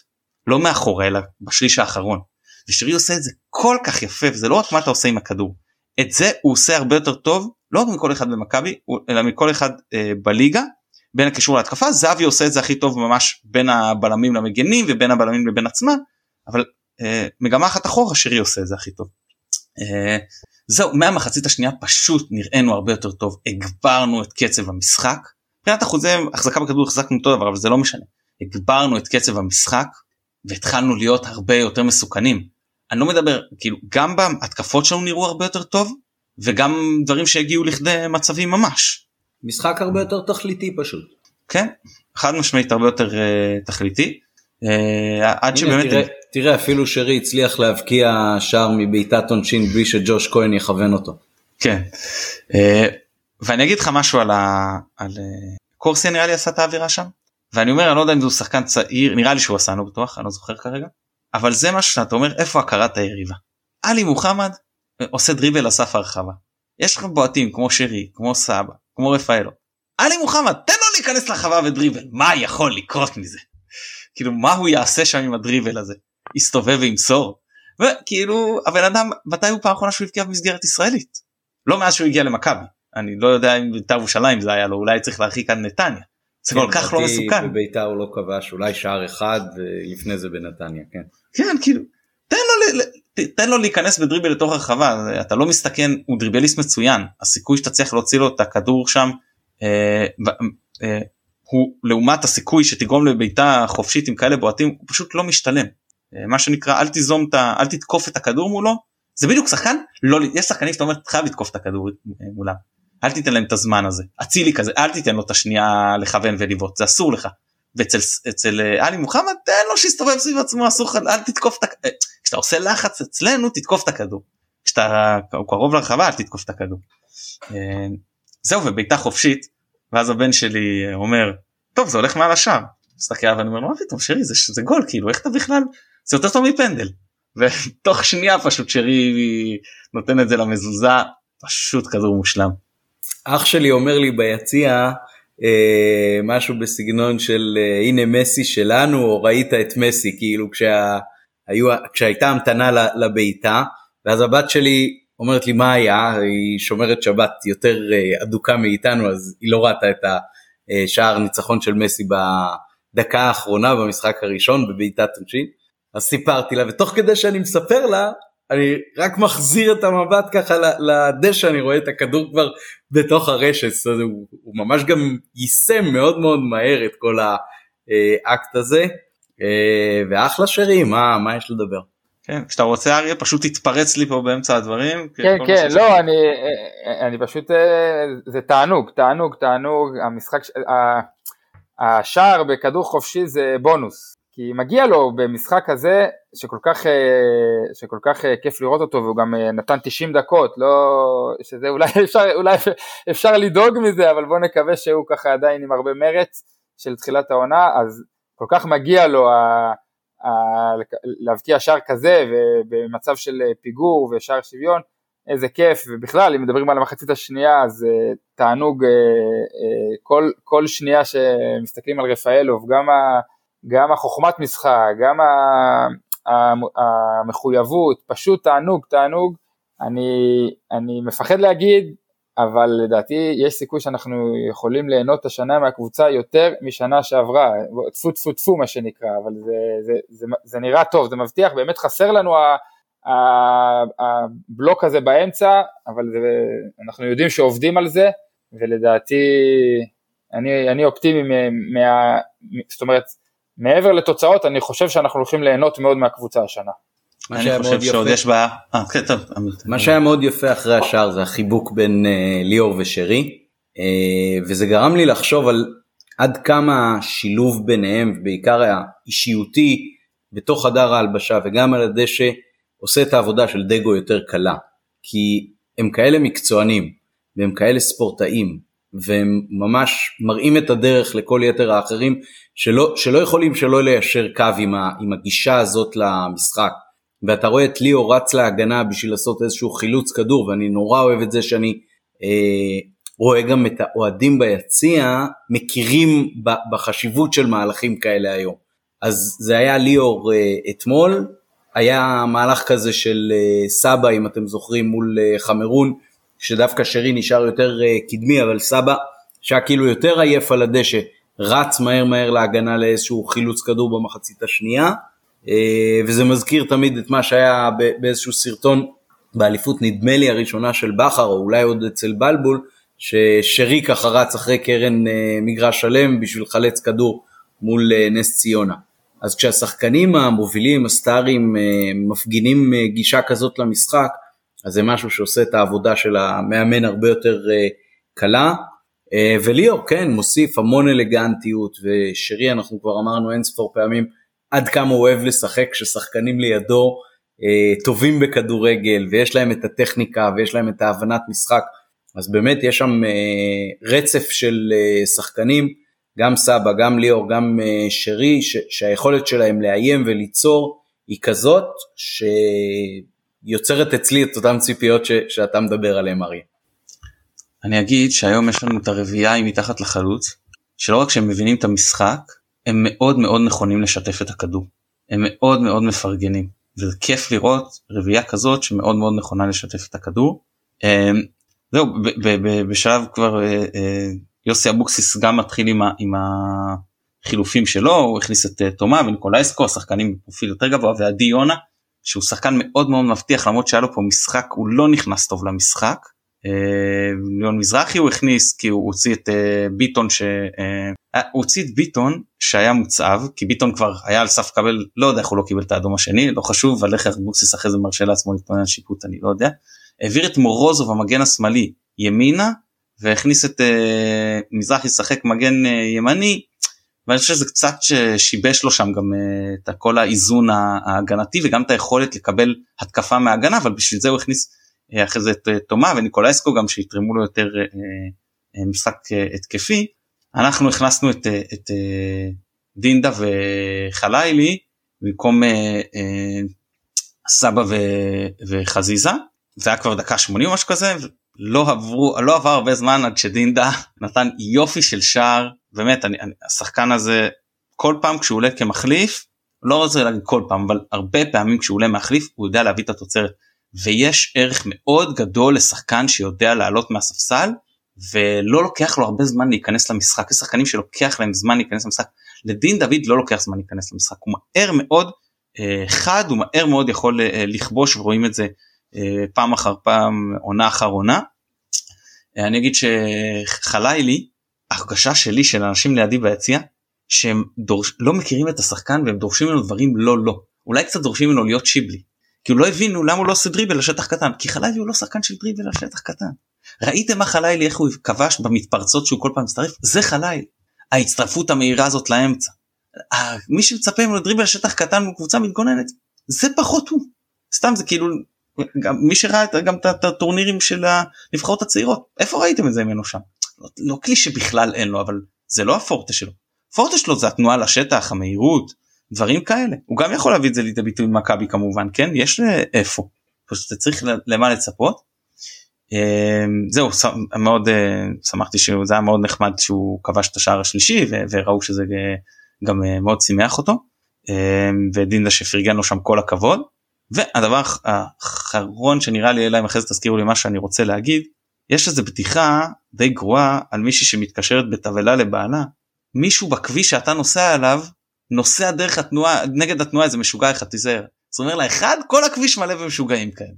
לא מאחורה אלא בשליש האחרון. ושרי עושה את זה כל כך יפה וזה לא רק מה אתה עושה עם הכדור את זה הוא עושה הרבה יותר טוב לא רק מכל אחד במכבי אלא מכל אחד אה, בליגה בין הקישור להתקפה זהבי עושה את זה הכי טוב ממש בין הבלמים למגנים ובין הבלמים לבין עצמם אבל אה, מגמה אחת אחורה שרי עושה את זה הכי טוב. אה, זהו מהמחצית השנייה פשוט נראינו הרבה יותר טוב הגברנו את קצב המשחק. מבחינת אחוזי החזקה בכדור החזקנו אותו דבר אבל זה לא משנה. הגברנו את קצב המשחק והתחלנו להיות הרבה יותר מסוכנים. אני לא מדבר כאילו גם בהתקפות שלנו נראו הרבה יותר טוב וגם דברים שהגיעו לכדי מצבים ממש. משחק הרבה יותר תכליתי פשוט. כן חד משמעית הרבה יותר uh, תכליתי. Uh, עד שבאמת תראה, תראה אפילו שרי הצליח להבקיע שער מבעיטת עונשין בלי שג'וש כהן יכוון אותו. כן uh, ואני אגיד לך משהו על, ה... על uh, קורסיה נראה לי עשה את האווירה שם ואני אומר אני לא יודע אם הוא שחקן צעיר נראה לי שהוא עשה לא בטוח אני לא זוכר כרגע אבל זה מה שאתה אומר איפה הכרת היריבה. עלי מוחמד אה, עושה דריבל לסף הרחבה. יש לך בועטים כמו שרי כמו סבא כמו רפאלו. עלי מוחמד תן לו להיכנס לחווה ודריבל מה יכול לקרות מזה. כאילו מה הוא יעשה שם עם הדריבל הזה יסתובב וימסור. וכאילו הבן אדם מתי הוא פעם אחרונה שהוא הבקיע במסגרת ישראלית. לא מאז שהוא הגיע למכבי. אני לא יודע אם בית"ר ירושלים זה היה לו אולי צריך להרחיק עד נתניה. זה כל כן, כך לא מסוכן. בבית"ר הוא לא כבש אולי שער אחד ולפני זה בנתניה כן. כן כאילו תן לו, תן לו להיכנס בדריבל לתוך הרחבה אתה לא מסתכן הוא דריבליסט מצוין הסיכוי שאתה צריך להוציא לו את הכדור שם אה, אה, הוא לעומת הסיכוי שתגרום לביתה חופשית עם כאלה בועטים הוא פשוט לא משתלם אה, מה שנקרא אל תיזום את ה... אל תתקוף את הכדור מולו זה בדיוק שחקן לא יש שחקנים שאתה אומר חייב לתקוף את הכדור מולם אל תיתן להם את הזמן הזה אצילי כזה אל תיתן לו את השנייה לכוון ולבעוט זה אסור לך. ואצל אצל אה, עלי מוחמד תן לו שיסתובב סביב עצמו אסור לך אל תתקוף את הכדור. אה, כשאתה עושה לחץ אצלנו תתקוף את הכדור. כשאתה קרוב לרחבה אל תתקוף את הכדור. אה, זהו ובעיטה חופשית ואז הבן שלי אומר טוב זה הולך מעל השער. מסתכל ואני אומר מה פתאום שרי זה, זה גול כאילו איך אתה בכלל זה יותר טוב מפנדל. ותוך שנייה פשוט שרי נותן את זה למזוזה פשוט כדור מושלם. אח שלי אומר לי ביציע אה, משהו בסגנון של אה, הנה מסי שלנו או ראית את מסי כאילו כשה, היו, כשהייתה המתנה לבעיטה ואז הבת שלי אומרת לי מה היה? היא שומרת שבת יותר אה, אדוקה מאיתנו אז היא לא ראתה את השער ניצחון של מסי בדקה האחרונה במשחק הראשון בבעיטת עונשין אז סיפרתי לה ותוך כדי שאני מספר לה אני רק מחזיר את המבט ככה לדשא אני רואה את הכדור כבר בתוך הרשת אז הוא, הוא ממש גם יישם מאוד מאוד מהר את כל האקט הזה אה, ואחלה שרי מה מה יש לדבר. כן, כשאתה רוצה אריה פשוט תתפרץ לי פה באמצע הדברים. כן כן לא אני אני פשוט אה, זה תענוג תענוג תענוג המשחק השער בכדור חופשי זה בונוס כי מגיע לו במשחק הזה שכל כך, אה, שכל כך אה, כיף לראות אותו והוא גם אה, נתן 90 דקות, לא, שזה אולי (laughs) אפשר, אולי אפשר לדאוג מזה אבל בוא נקווה שהוא ככה עדיין עם הרבה מרץ של תחילת העונה אז כל כך מגיע לו ה, ה, להבקיע שער כזה ובמצב של פיגור ושער שוויון איזה כיף ובכלל אם מדברים על המחצית השנייה אז תענוג כל, כל שנייה שמסתכלים על רפאלוב גם ה... גם החוכמת משחק, גם המחויבות, פשוט תענוג, תענוג. אני, אני מפחד להגיד, אבל לדעתי יש סיכוי שאנחנו יכולים ליהנות השנה מהקבוצה יותר משנה שעברה, טפו טפו טפו מה שנקרא, אבל זה, זה, זה, זה נראה טוב, זה מבטיח, באמת חסר לנו הבלוק הזה באמצע, אבל זה, אנחנו יודעים שעובדים על זה, ולדעתי אני, אני אופטימי מה... זאת אומרת, מעבר לתוצאות אני חושב שאנחנו הולכים ליהנות מאוד מהקבוצה השנה. אני חושב שעוד יש בעיה. אה, מה שהיה מאוד יפה אחרי השאר זה החיבוק בין uh, ליאור ושרי uh, וזה גרם לי לחשוב על עד כמה השילוב ביניהם ובעיקר האישיותי בתוך חדר ההלבשה וגם על הדשא עושה את העבודה של דגו יותר קלה כי הם כאלה מקצוענים והם כאלה ספורטאים והם ממש מראים את הדרך לכל יתר האחרים שלא, שלא יכולים שלא ליישר קו עם, ה, עם הגישה הזאת למשחק. ואתה רואה את ליאו רץ להגנה בשביל לעשות איזשהו חילוץ כדור ואני נורא אוהב את זה שאני אה, רואה גם את האוהדים ביציע מכירים בחשיבות של מהלכים כאלה היום. אז זה היה ליאור אה, אתמול, היה מהלך כזה של אה, סבא אם אתם זוכרים מול אה, חמרון שדווקא שרי נשאר יותר אה, קדמי אבל סבא שהיה כאילו יותר עייף על הדשא רץ מהר מהר להגנה לאיזשהו חילוץ כדור במחצית השנייה אה, וזה מזכיר תמיד את מה שהיה באיזשהו סרטון באליפות נדמה לי הראשונה של בכר או אולי עוד אצל בלבול ששרי ככה רץ אחרי קרן אה, מגרש שלם בשביל לחלץ כדור מול נס ציונה. אז כשהשחקנים המובילים, הסטארים, מפגינים גישה כזאת למשחק, אז זה משהו שעושה את העבודה של המאמן הרבה יותר קלה. אה, וליאור כן מוסיף המון אלגנטיות ושרי אנחנו כבר אמרנו אין ספור פעמים עד כמה הוא אוהב לשחק כששחקנים לידו אה, טובים בכדורגל ויש להם את הטכניקה ויש להם את ההבנת משחק אז באמת יש שם אה, רצף של שחקנים גם סבא גם ליאור גם שרי שהיכולת שלהם לאיים וליצור היא כזאת שיוצרת אצלי את אותן ציפיות שאתה מדבר עליהן אריה. אני אגיד שהיום יש לנו את הרביעייה היא מתחת לחלוץ שלא רק שהם מבינים את המשחק הם מאוד מאוד נכונים לשתף את הכדור הם מאוד מאוד מפרגנים וזה כיף לראות רביעייה כזאת שמאוד מאוד נכונה לשתף את הכדור. אמ, זהו בשלב כבר אה, אה, יוסי אבוקסיס גם מתחיל עם, עם החילופים שלו הוא הכניס את אה, תומה וניקולאיסקו השחקנים בפרופיל יותר גבוה ועדי יונה שהוא שחקן מאוד מאוד מבטיח למרות שהיה לו פה משחק הוא לא נכנס טוב למשחק אה, ליאון מזרחי הוא הכניס כי הוא הוציא את אה, ביטון שהוא אה, הוציא את ביטון שהיה מוצב כי ביטון כבר היה על סף קבל לא יודע איך הוא לא קיבל את האדום השני לא חשוב על איך אבוקסיס אחרי זה מרשה לעצמו להתפונן שיפוט אני לא יודע. העביר את מורוזוב המגן השמאלי ימינה והכניס את מזרחי לשחק מגן ימני ואני חושב שזה קצת שיבש לו שם גם את כל האיזון ההגנתי וגם את היכולת לקבל התקפה מהגנה אבל בשביל זה הוא הכניס אה, אחרי זה את אה, תומה וניקולסקו גם שיתרמו לו יותר אה, משחק התקפי. אנחנו הכנסנו את, את דינדה וחלילי במקום סבא ו, וחזיזה. זה היה כבר דקה 80 או משהו כזה לא עברו לא עבר הרבה זמן עד שדינדה (laughs) נתן יופי של שער באמת אני, אני, השחקן הזה כל פעם כשהוא עולה כמחליף לא רוצה להגיד כל פעם אבל הרבה פעמים כשהוא עולה מחליף הוא יודע להביא את התוצרת. ויש ערך מאוד גדול לשחקן שיודע לעלות מהספסל ולא לוקח לו הרבה זמן להיכנס למשחק. יש שחקנים שלוקח להם זמן להיכנס למשחק. לדין דוד לא לוקח זמן להיכנס למשחק. הוא מהר מאוד אה, חד הוא מהר מאוד יכול אה, לכבוש ורואים את זה אה, פעם אחר פעם עונה אחר עונה. אני אגיד שחלילי הרגשה שלי של אנשים לידי ביציע שהם דורש, לא מכירים את השחקן והם דורשים ממנו דברים לא לא. אולי קצת דורשים ממנו להיות שיבלי. כי הוא לא הבינו למה הוא לא עושה דריבל לשטח קטן. כי חלילי הוא לא שחקן של דריבל לשטח קטן. ראיתם מה חלילי איך הוא כבש במתפרצות שהוא כל פעם מצטרף? זה חלילי. ההצטרפות המהירה הזאת לאמצע. מי שמצפה ממנו דריבל לשטח קטן בקבוצה מתגוננת זה פחות הוא. סתם זה כאילו גם מי שראה גם את הטורנירים של הנבחרות הצעירות. איפה ראיתם את זה ממנו שם לא, כלי שבכלל אין לו אבל זה לא הפורטה שלו. הפורטה שלו זה התנועה לשטח המהירות דברים כאלה הוא גם יכול להביא את זה לידי ביטוי במכבי כמובן כן יש איפה פשוט צריך למה לצפות. אמ, זהו מאוד אה, שמחתי שזה היה מאוד נחמד שהוא כבש את השער השלישי וראו שזה אה, גם אה, מאוד שימח אותו אמ, ודינדה שפרגן לו שם כל הכבוד. והדבר האחרון שנראה לי אלא אם אחרי זה תזכירו לי מה שאני רוצה להגיד יש איזה בדיחה די גרועה על מישהי שמתקשרת בתבלה לבעלה מישהו בכביש שאתה נוסע עליו נוסע דרך התנועה נגד התנועה איזה משוגע אחד תיזהר. זאת אומרת לה אחד כל הכביש מלא במשוגעים כאלה.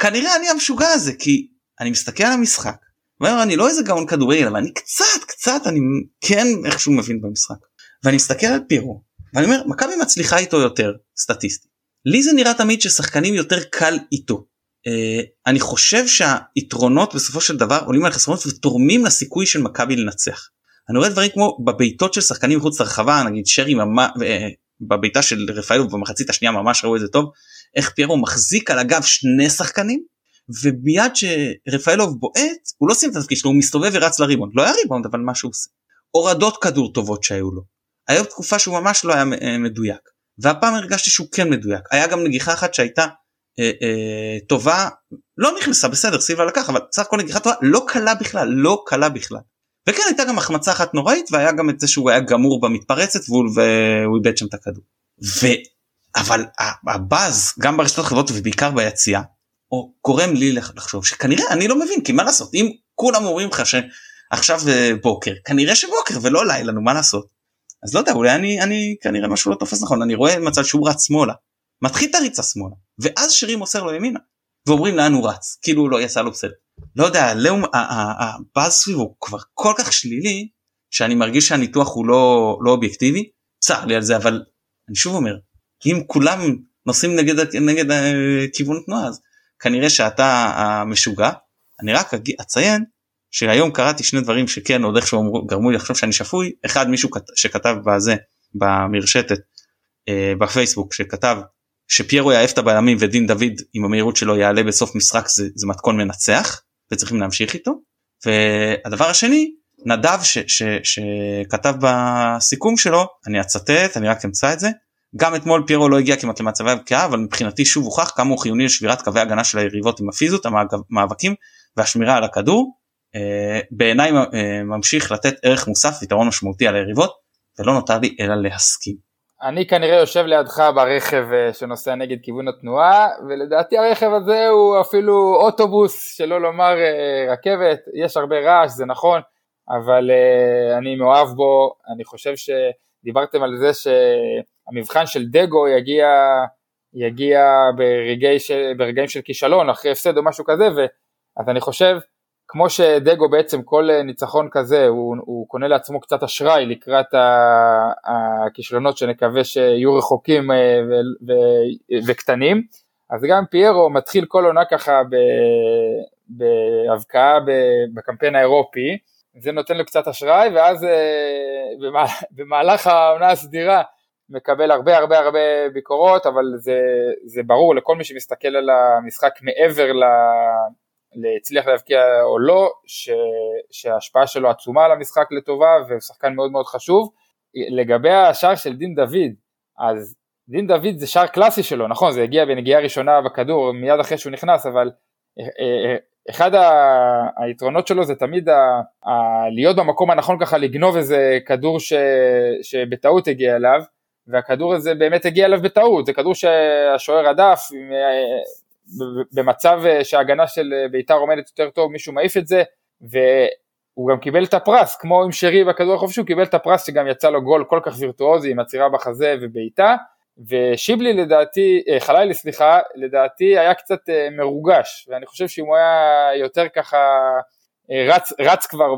כנראה אני המשוגע הזה כי אני מסתכל על המשחק. ואומר, אני לא איזה גאון כדורגל אבל אני קצת קצת אני כן איכשהו מבין במשחק. ואני מסתכל על פירו ואני אומר מכבי מצליחה איתו יותר סטטיסטי. לי זה נראה תמיד ששחקנים יותר קל איתו. Uh, אני חושב שהיתרונות בסופו של דבר עולים על חסרונות ותורמים לסיכוי של מכבי לנצח. אני רואה דברים כמו בביתות של שחקנים מחוץ לרחבה נגיד שרי ממש אה, בביתה של רפאלוב במחצית השנייה ממש ראו את זה טוב איך פיירו מחזיק על הגב שני שחקנים ומיד שרפאלוב בועט הוא לא שים את התפקיד שלו הוא מסתובב ורץ לריבון לא היה ריבון אבל מה שהוא עושה. הורדות כדור טובות שהיו לו. היה תקופה שהוא ממש לא היה אה, מדויק והפעם הרגשתי שהוא כן מדויק היה גם נגיחה אחת שהייתה טובה לא נכנסה בסדר סיבה לקח אבל סך הכל נגיחה טובה לא קלה בכלל לא קלה בכלל. וכן הייתה גם החמצה אחת נוראית והיה גם את זה שהוא היה גמור במתפרצת והוא איבד שם את הכדור. ו... אבל הבאז גם ברשתות חברות ובעיקר ביציאה גורם לי לחשוב שכנראה אני לא מבין כי מה לעשות אם כולם אומרים לך שעכשיו אה, בוקר כנראה שבוקר ולא לילה נו מה לעשות. אז לא יודע אולי אני אני כנראה משהו לא תופס נכון אני רואה מצב שהוא רץ שמאלה מתחיל את הריצה שמאלה ואז שרי מוסר לו ימינה ואומרים לאן הוא רץ כאילו לא יצא לו בסדר. לא יודע הבאז סביבו כבר כל כך שלילי שאני מרגיש שהניתוח הוא לא לא אובייקטיבי. צר לי על זה אבל אני שוב אומר אם כולם נוסעים נגד נגד אה, כיוון תנועה אז כנראה שאתה המשוגע. אני רק אציין שהיום קראתי שני דברים שכן עוד איכשהו גרמו לי לחשוב שאני שפוי. אחד מישהו שכתב בזה במרשתת אה, בפייסבוק שכתב שפיירו יעף את הבלמים ודין דוד עם המהירות שלו יעלה בסוף משחק זה, זה מתכון מנצח וצריכים להמשיך איתו. והדבר השני נדב ש, ש, שכתב בסיכום שלו אני אצטט אני רק אמצא את זה גם אתמול פיירו לא הגיע כמעט למצבי הבקיעה אבל מבחינתי שוב הוכח כמה הוא חיוני לשבירת קווי הגנה של היריבות עם הפיזיות המאבקים והשמירה על הכדור. Uh, בעיניי uh, ממשיך לתת ערך מוסף ויתרון משמעותי על היריבות ולא נותר לי אלא להסכים. אני כנראה יושב לידך ברכב uh, שנוסע נגד כיוון התנועה ולדעתי הרכב הזה הוא אפילו אוטובוס שלא לומר uh, רכבת. יש הרבה רעש זה נכון אבל uh, אני מאוהב בו. אני חושב שדיברתם על זה שהמבחן של דגו יגיע יגיע ברגעי ש... ברגעים של כישלון אחרי הפסד או משהו כזה ו... אז אני חושב כמו שדגו בעצם כל אה, ניצחון כזה הוא, הוא קונה לעצמו קצת אשראי לקראת הכישלונות שנקווה שיהיו רחוקים אה, ו, ו, וקטנים. אז גם פיירו מתחיל כל עונה ככה בהבקעה בקמפיין האירופי. זה נותן לו קצת אשראי ואז אה, במהלך העונה הסדירה מקבל הרבה הרבה הרבה ביקורות אבל זה, זה ברור לכל מי שמסתכל על המשחק מעבר ל... הצליח להבקיע או לא, ש, שההשפעה שלו עצומה על המשחק לטובה והוא שחקן מאוד מאוד חשוב. לגבי השער של דין דוד, אז דין דוד זה שער קלאסי שלו, נכון, זה הגיע בנגיעה ראשונה בכדור מיד אחרי שהוא נכנס, אבל אה, אה, אחד היתרונות שלו זה תמיד ה, ה, להיות במקום הנכון ככה לגנוב איזה כדור ש, שבטעות הגיע אליו, והכדור הזה באמת הגיע אליו בטעות, זה כדור שהשוער הדף, אה, במצב שההגנה של בית"ר עומדת יותר טוב, מישהו מעיף את זה, והוא גם קיבל את הפרס, כמו עם שרי בכדור החופשי, הוא קיבל את הפרס שגם יצא לו גול כל כך וירטואוזי עם עצירה בחזה ובעיטה, ושיבלי לדעתי, אה, חלילי סליחה, לדעתי היה קצת אה, מרוגש, ואני חושב שאם הוא היה יותר ככה אה, רץ, רץ כבר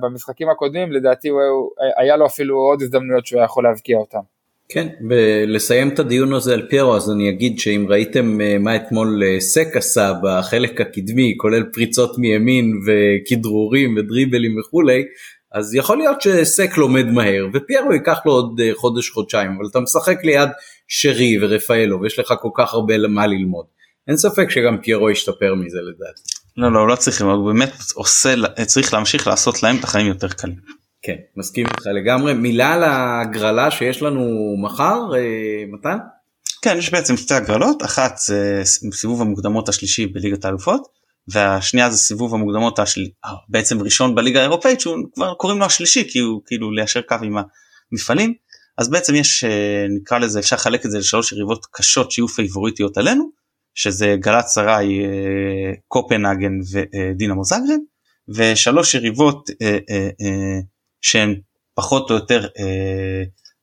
במשחקים הקודמים, לדעתי הוא, היה לו אפילו עוד הזדמנויות שהוא היה יכול להבקיע אותם. כן, ולסיים את הדיון הזה על פיירו, אז אני אגיד שאם ראיתם מה אתמול סק עשה בחלק הקדמי, כולל פריצות מימין וכדרורים ודריבלים וכולי, אז יכול להיות שסק לומד מהר ופיירו ייקח לו עוד אה, חודש חודשיים אבל אתה משחק ליד שרי ורפאלו ויש לך כל כך הרבה מה ללמוד. אין ספק שגם פיירו ישתפר מזה לדעתי. לא לא לא צריכים הוא באמת עושה צריך להמשיך לעשות להם את החיים יותר קלים. כן מסכים איתך לגמרי. מילה על הגרלה שיש לנו מחר אה, מתן? כן יש בעצם שתי הגרלות. אחת זה סיבוב המוקדמות השלישי בליגת האלופות והשנייה זה סיבוב המוקדמות השל... אה, בעצם ראשון בליגה האירופאית שהוא כבר קוראים לו השלישי כי הוא כאילו ליישר קו עם המפעלים. אז בעצם יש אה, נקרא לזה אפשר לחלק את זה לשלוש יריבות קשות שיהיו פייבוריטיות עלינו שזה גלת סראי אה, קופנהגן ודינמו זאגרב ושלוש יריבות שהן פחות או יותר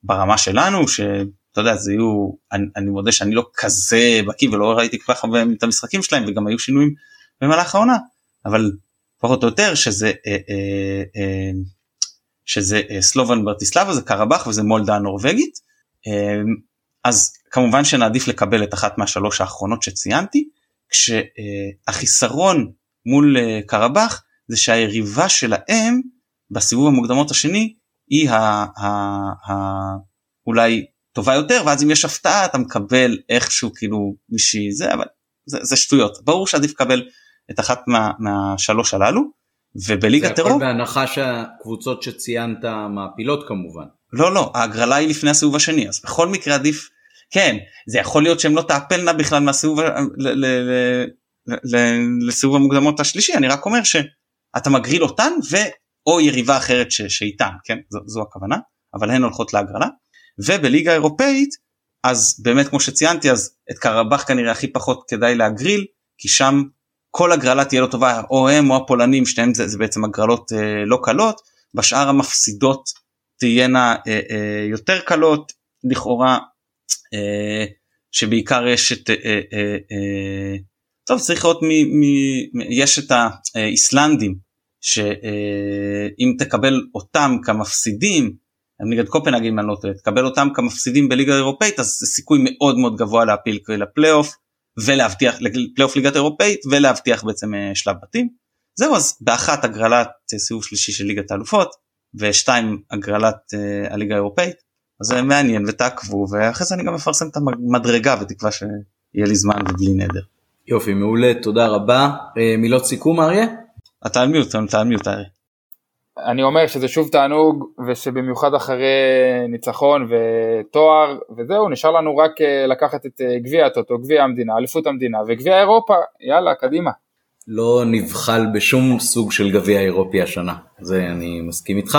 ברמה שלנו שאתה יודע זה יהיו אני, אני מודה שאני לא כזה בקיא ולא ראיתי כל כך הרבה את המשחקים שלהם וגם היו שינויים במהלך העונה אבל פחות או יותר שזה אה, אה, אה, שזה אה, סלובן ברטיסלבה זה קרבאח וזה מולדה הנורבגית. אה, אז כמובן שנעדיף לקבל את אחת מהשלוש האחרונות שציינתי כשהחיסרון מול אה, קרבאח זה שהיריבה שלהם בסיבוב המוקדמות השני היא ה, ה, ה, אולי טובה יותר ואז אם יש הפתעה אתה מקבל איכשהו כאילו מישהי זה אבל זה, זה שטויות ברור שעדיף לקבל את אחת מה, מהשלוש הללו ובליגת אירופה. זה הכל בהנחה שהקבוצות שציינת מעפילות כמובן. לא לא ההגרלה היא לפני הסיבוב השני אז בכל מקרה עדיף כן זה יכול להיות שהם לא תעפלנה בכלל מהסיבוב לסיבוב המוקדמות השלישי אני רק אומר שאתה מגריל אותן ואו יריבה אחרת ש, שאיתן כן? זו, זו הכוונה אבל הן הולכות להגרלה. ובליגה האירופאית אז באמת כמו שציינתי אז את קרבאח כנראה הכי פחות כדאי להגריל כי שם כל הגרלה תהיה לא טובה או הם או הפולנים שניהם זה, זה בעצם הגרלות אה, לא קלות. בשאר המפסידות תהיינה אה, אה, יותר קלות. לכאורה אה, שבעיקר יש את אה, אה, אה, טוב צריך לראות מי, מי יש את האיסלנדים שאם אה, תקבל אותם כמפסידים נגד קופנהגן אם אני לא טועה תקבל אותם כמפסידים בליגה האירופאית אז זה סיכוי מאוד מאוד גבוה להפיל לפלייאוף ולהבטיח לפלייאוף ליגת אירופאית ולהבטיח בעצם אה, שלב בתים. זהו אז באחת הגרלת אה, סיבוב שלישי של ליגת האלופות ושתיים הגרלת uh, הליגה האירופאית אז זה מעניין ותעקבו ואחרי זה אני גם מפרסם את המדרגה בתקווה שיהיה לי זמן ובלי נדר. יופי מעולה תודה רבה מילות סיכום אריה? אתה על מיוט אתה על מיוט אריה. אני אומר שזה שוב תענוג ושבמיוחד אחרי ניצחון ותואר וזהו נשאר לנו רק אה, לקחת את אה, גביע הטוטו, גביע המדינה, אליפות המדינה וגביע אירופה, יאללה קדימה. לא נבחל בשום סוג של גביע אירופי השנה, זה אני מסכים איתך.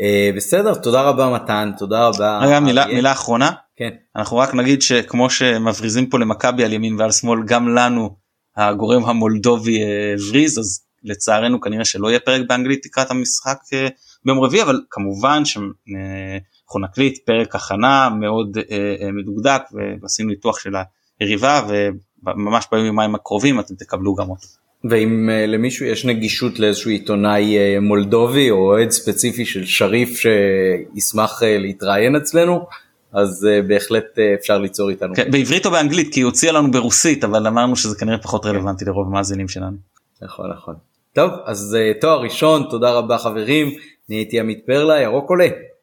אה, בסדר, תודה רבה מתן, תודה רבה. רגע, מילה, מילה אחרונה. כן. אנחנו רק נגיד שכמו שמבריזים פה למכבי על ימין ועל שמאל, גם לנו הגורם המולדובי הבריז, אז לצערנו כנראה שלא יהיה פרק באנגלית לקראת המשחק אה, ביום רביעי אבל כמובן שאנחנו נקליט פרק הכנה מאוד אה, אה, מדוקדק ועשינו ניתוח של היריבה וממש בימים יומיים הקרובים אתם תקבלו גם אותו. ואם למישהו יש נגישות לאיזשהו עיתונאי מולדובי או אוהד ספציפי של שריף שישמח להתראיין אצלנו אז בהחלט אפשר ליצור איתנו. כן, בעברית או באנגלית כי היא הוציאה לנו ברוסית אבל אמרנו שזה כנראה פחות רלוונטי לרוב המאזינים שלנו. נכון נכון. טוב, אז uh, תואר ראשון, תודה רבה חברים, אני הייתי עמית פרלה, ירוק עולה.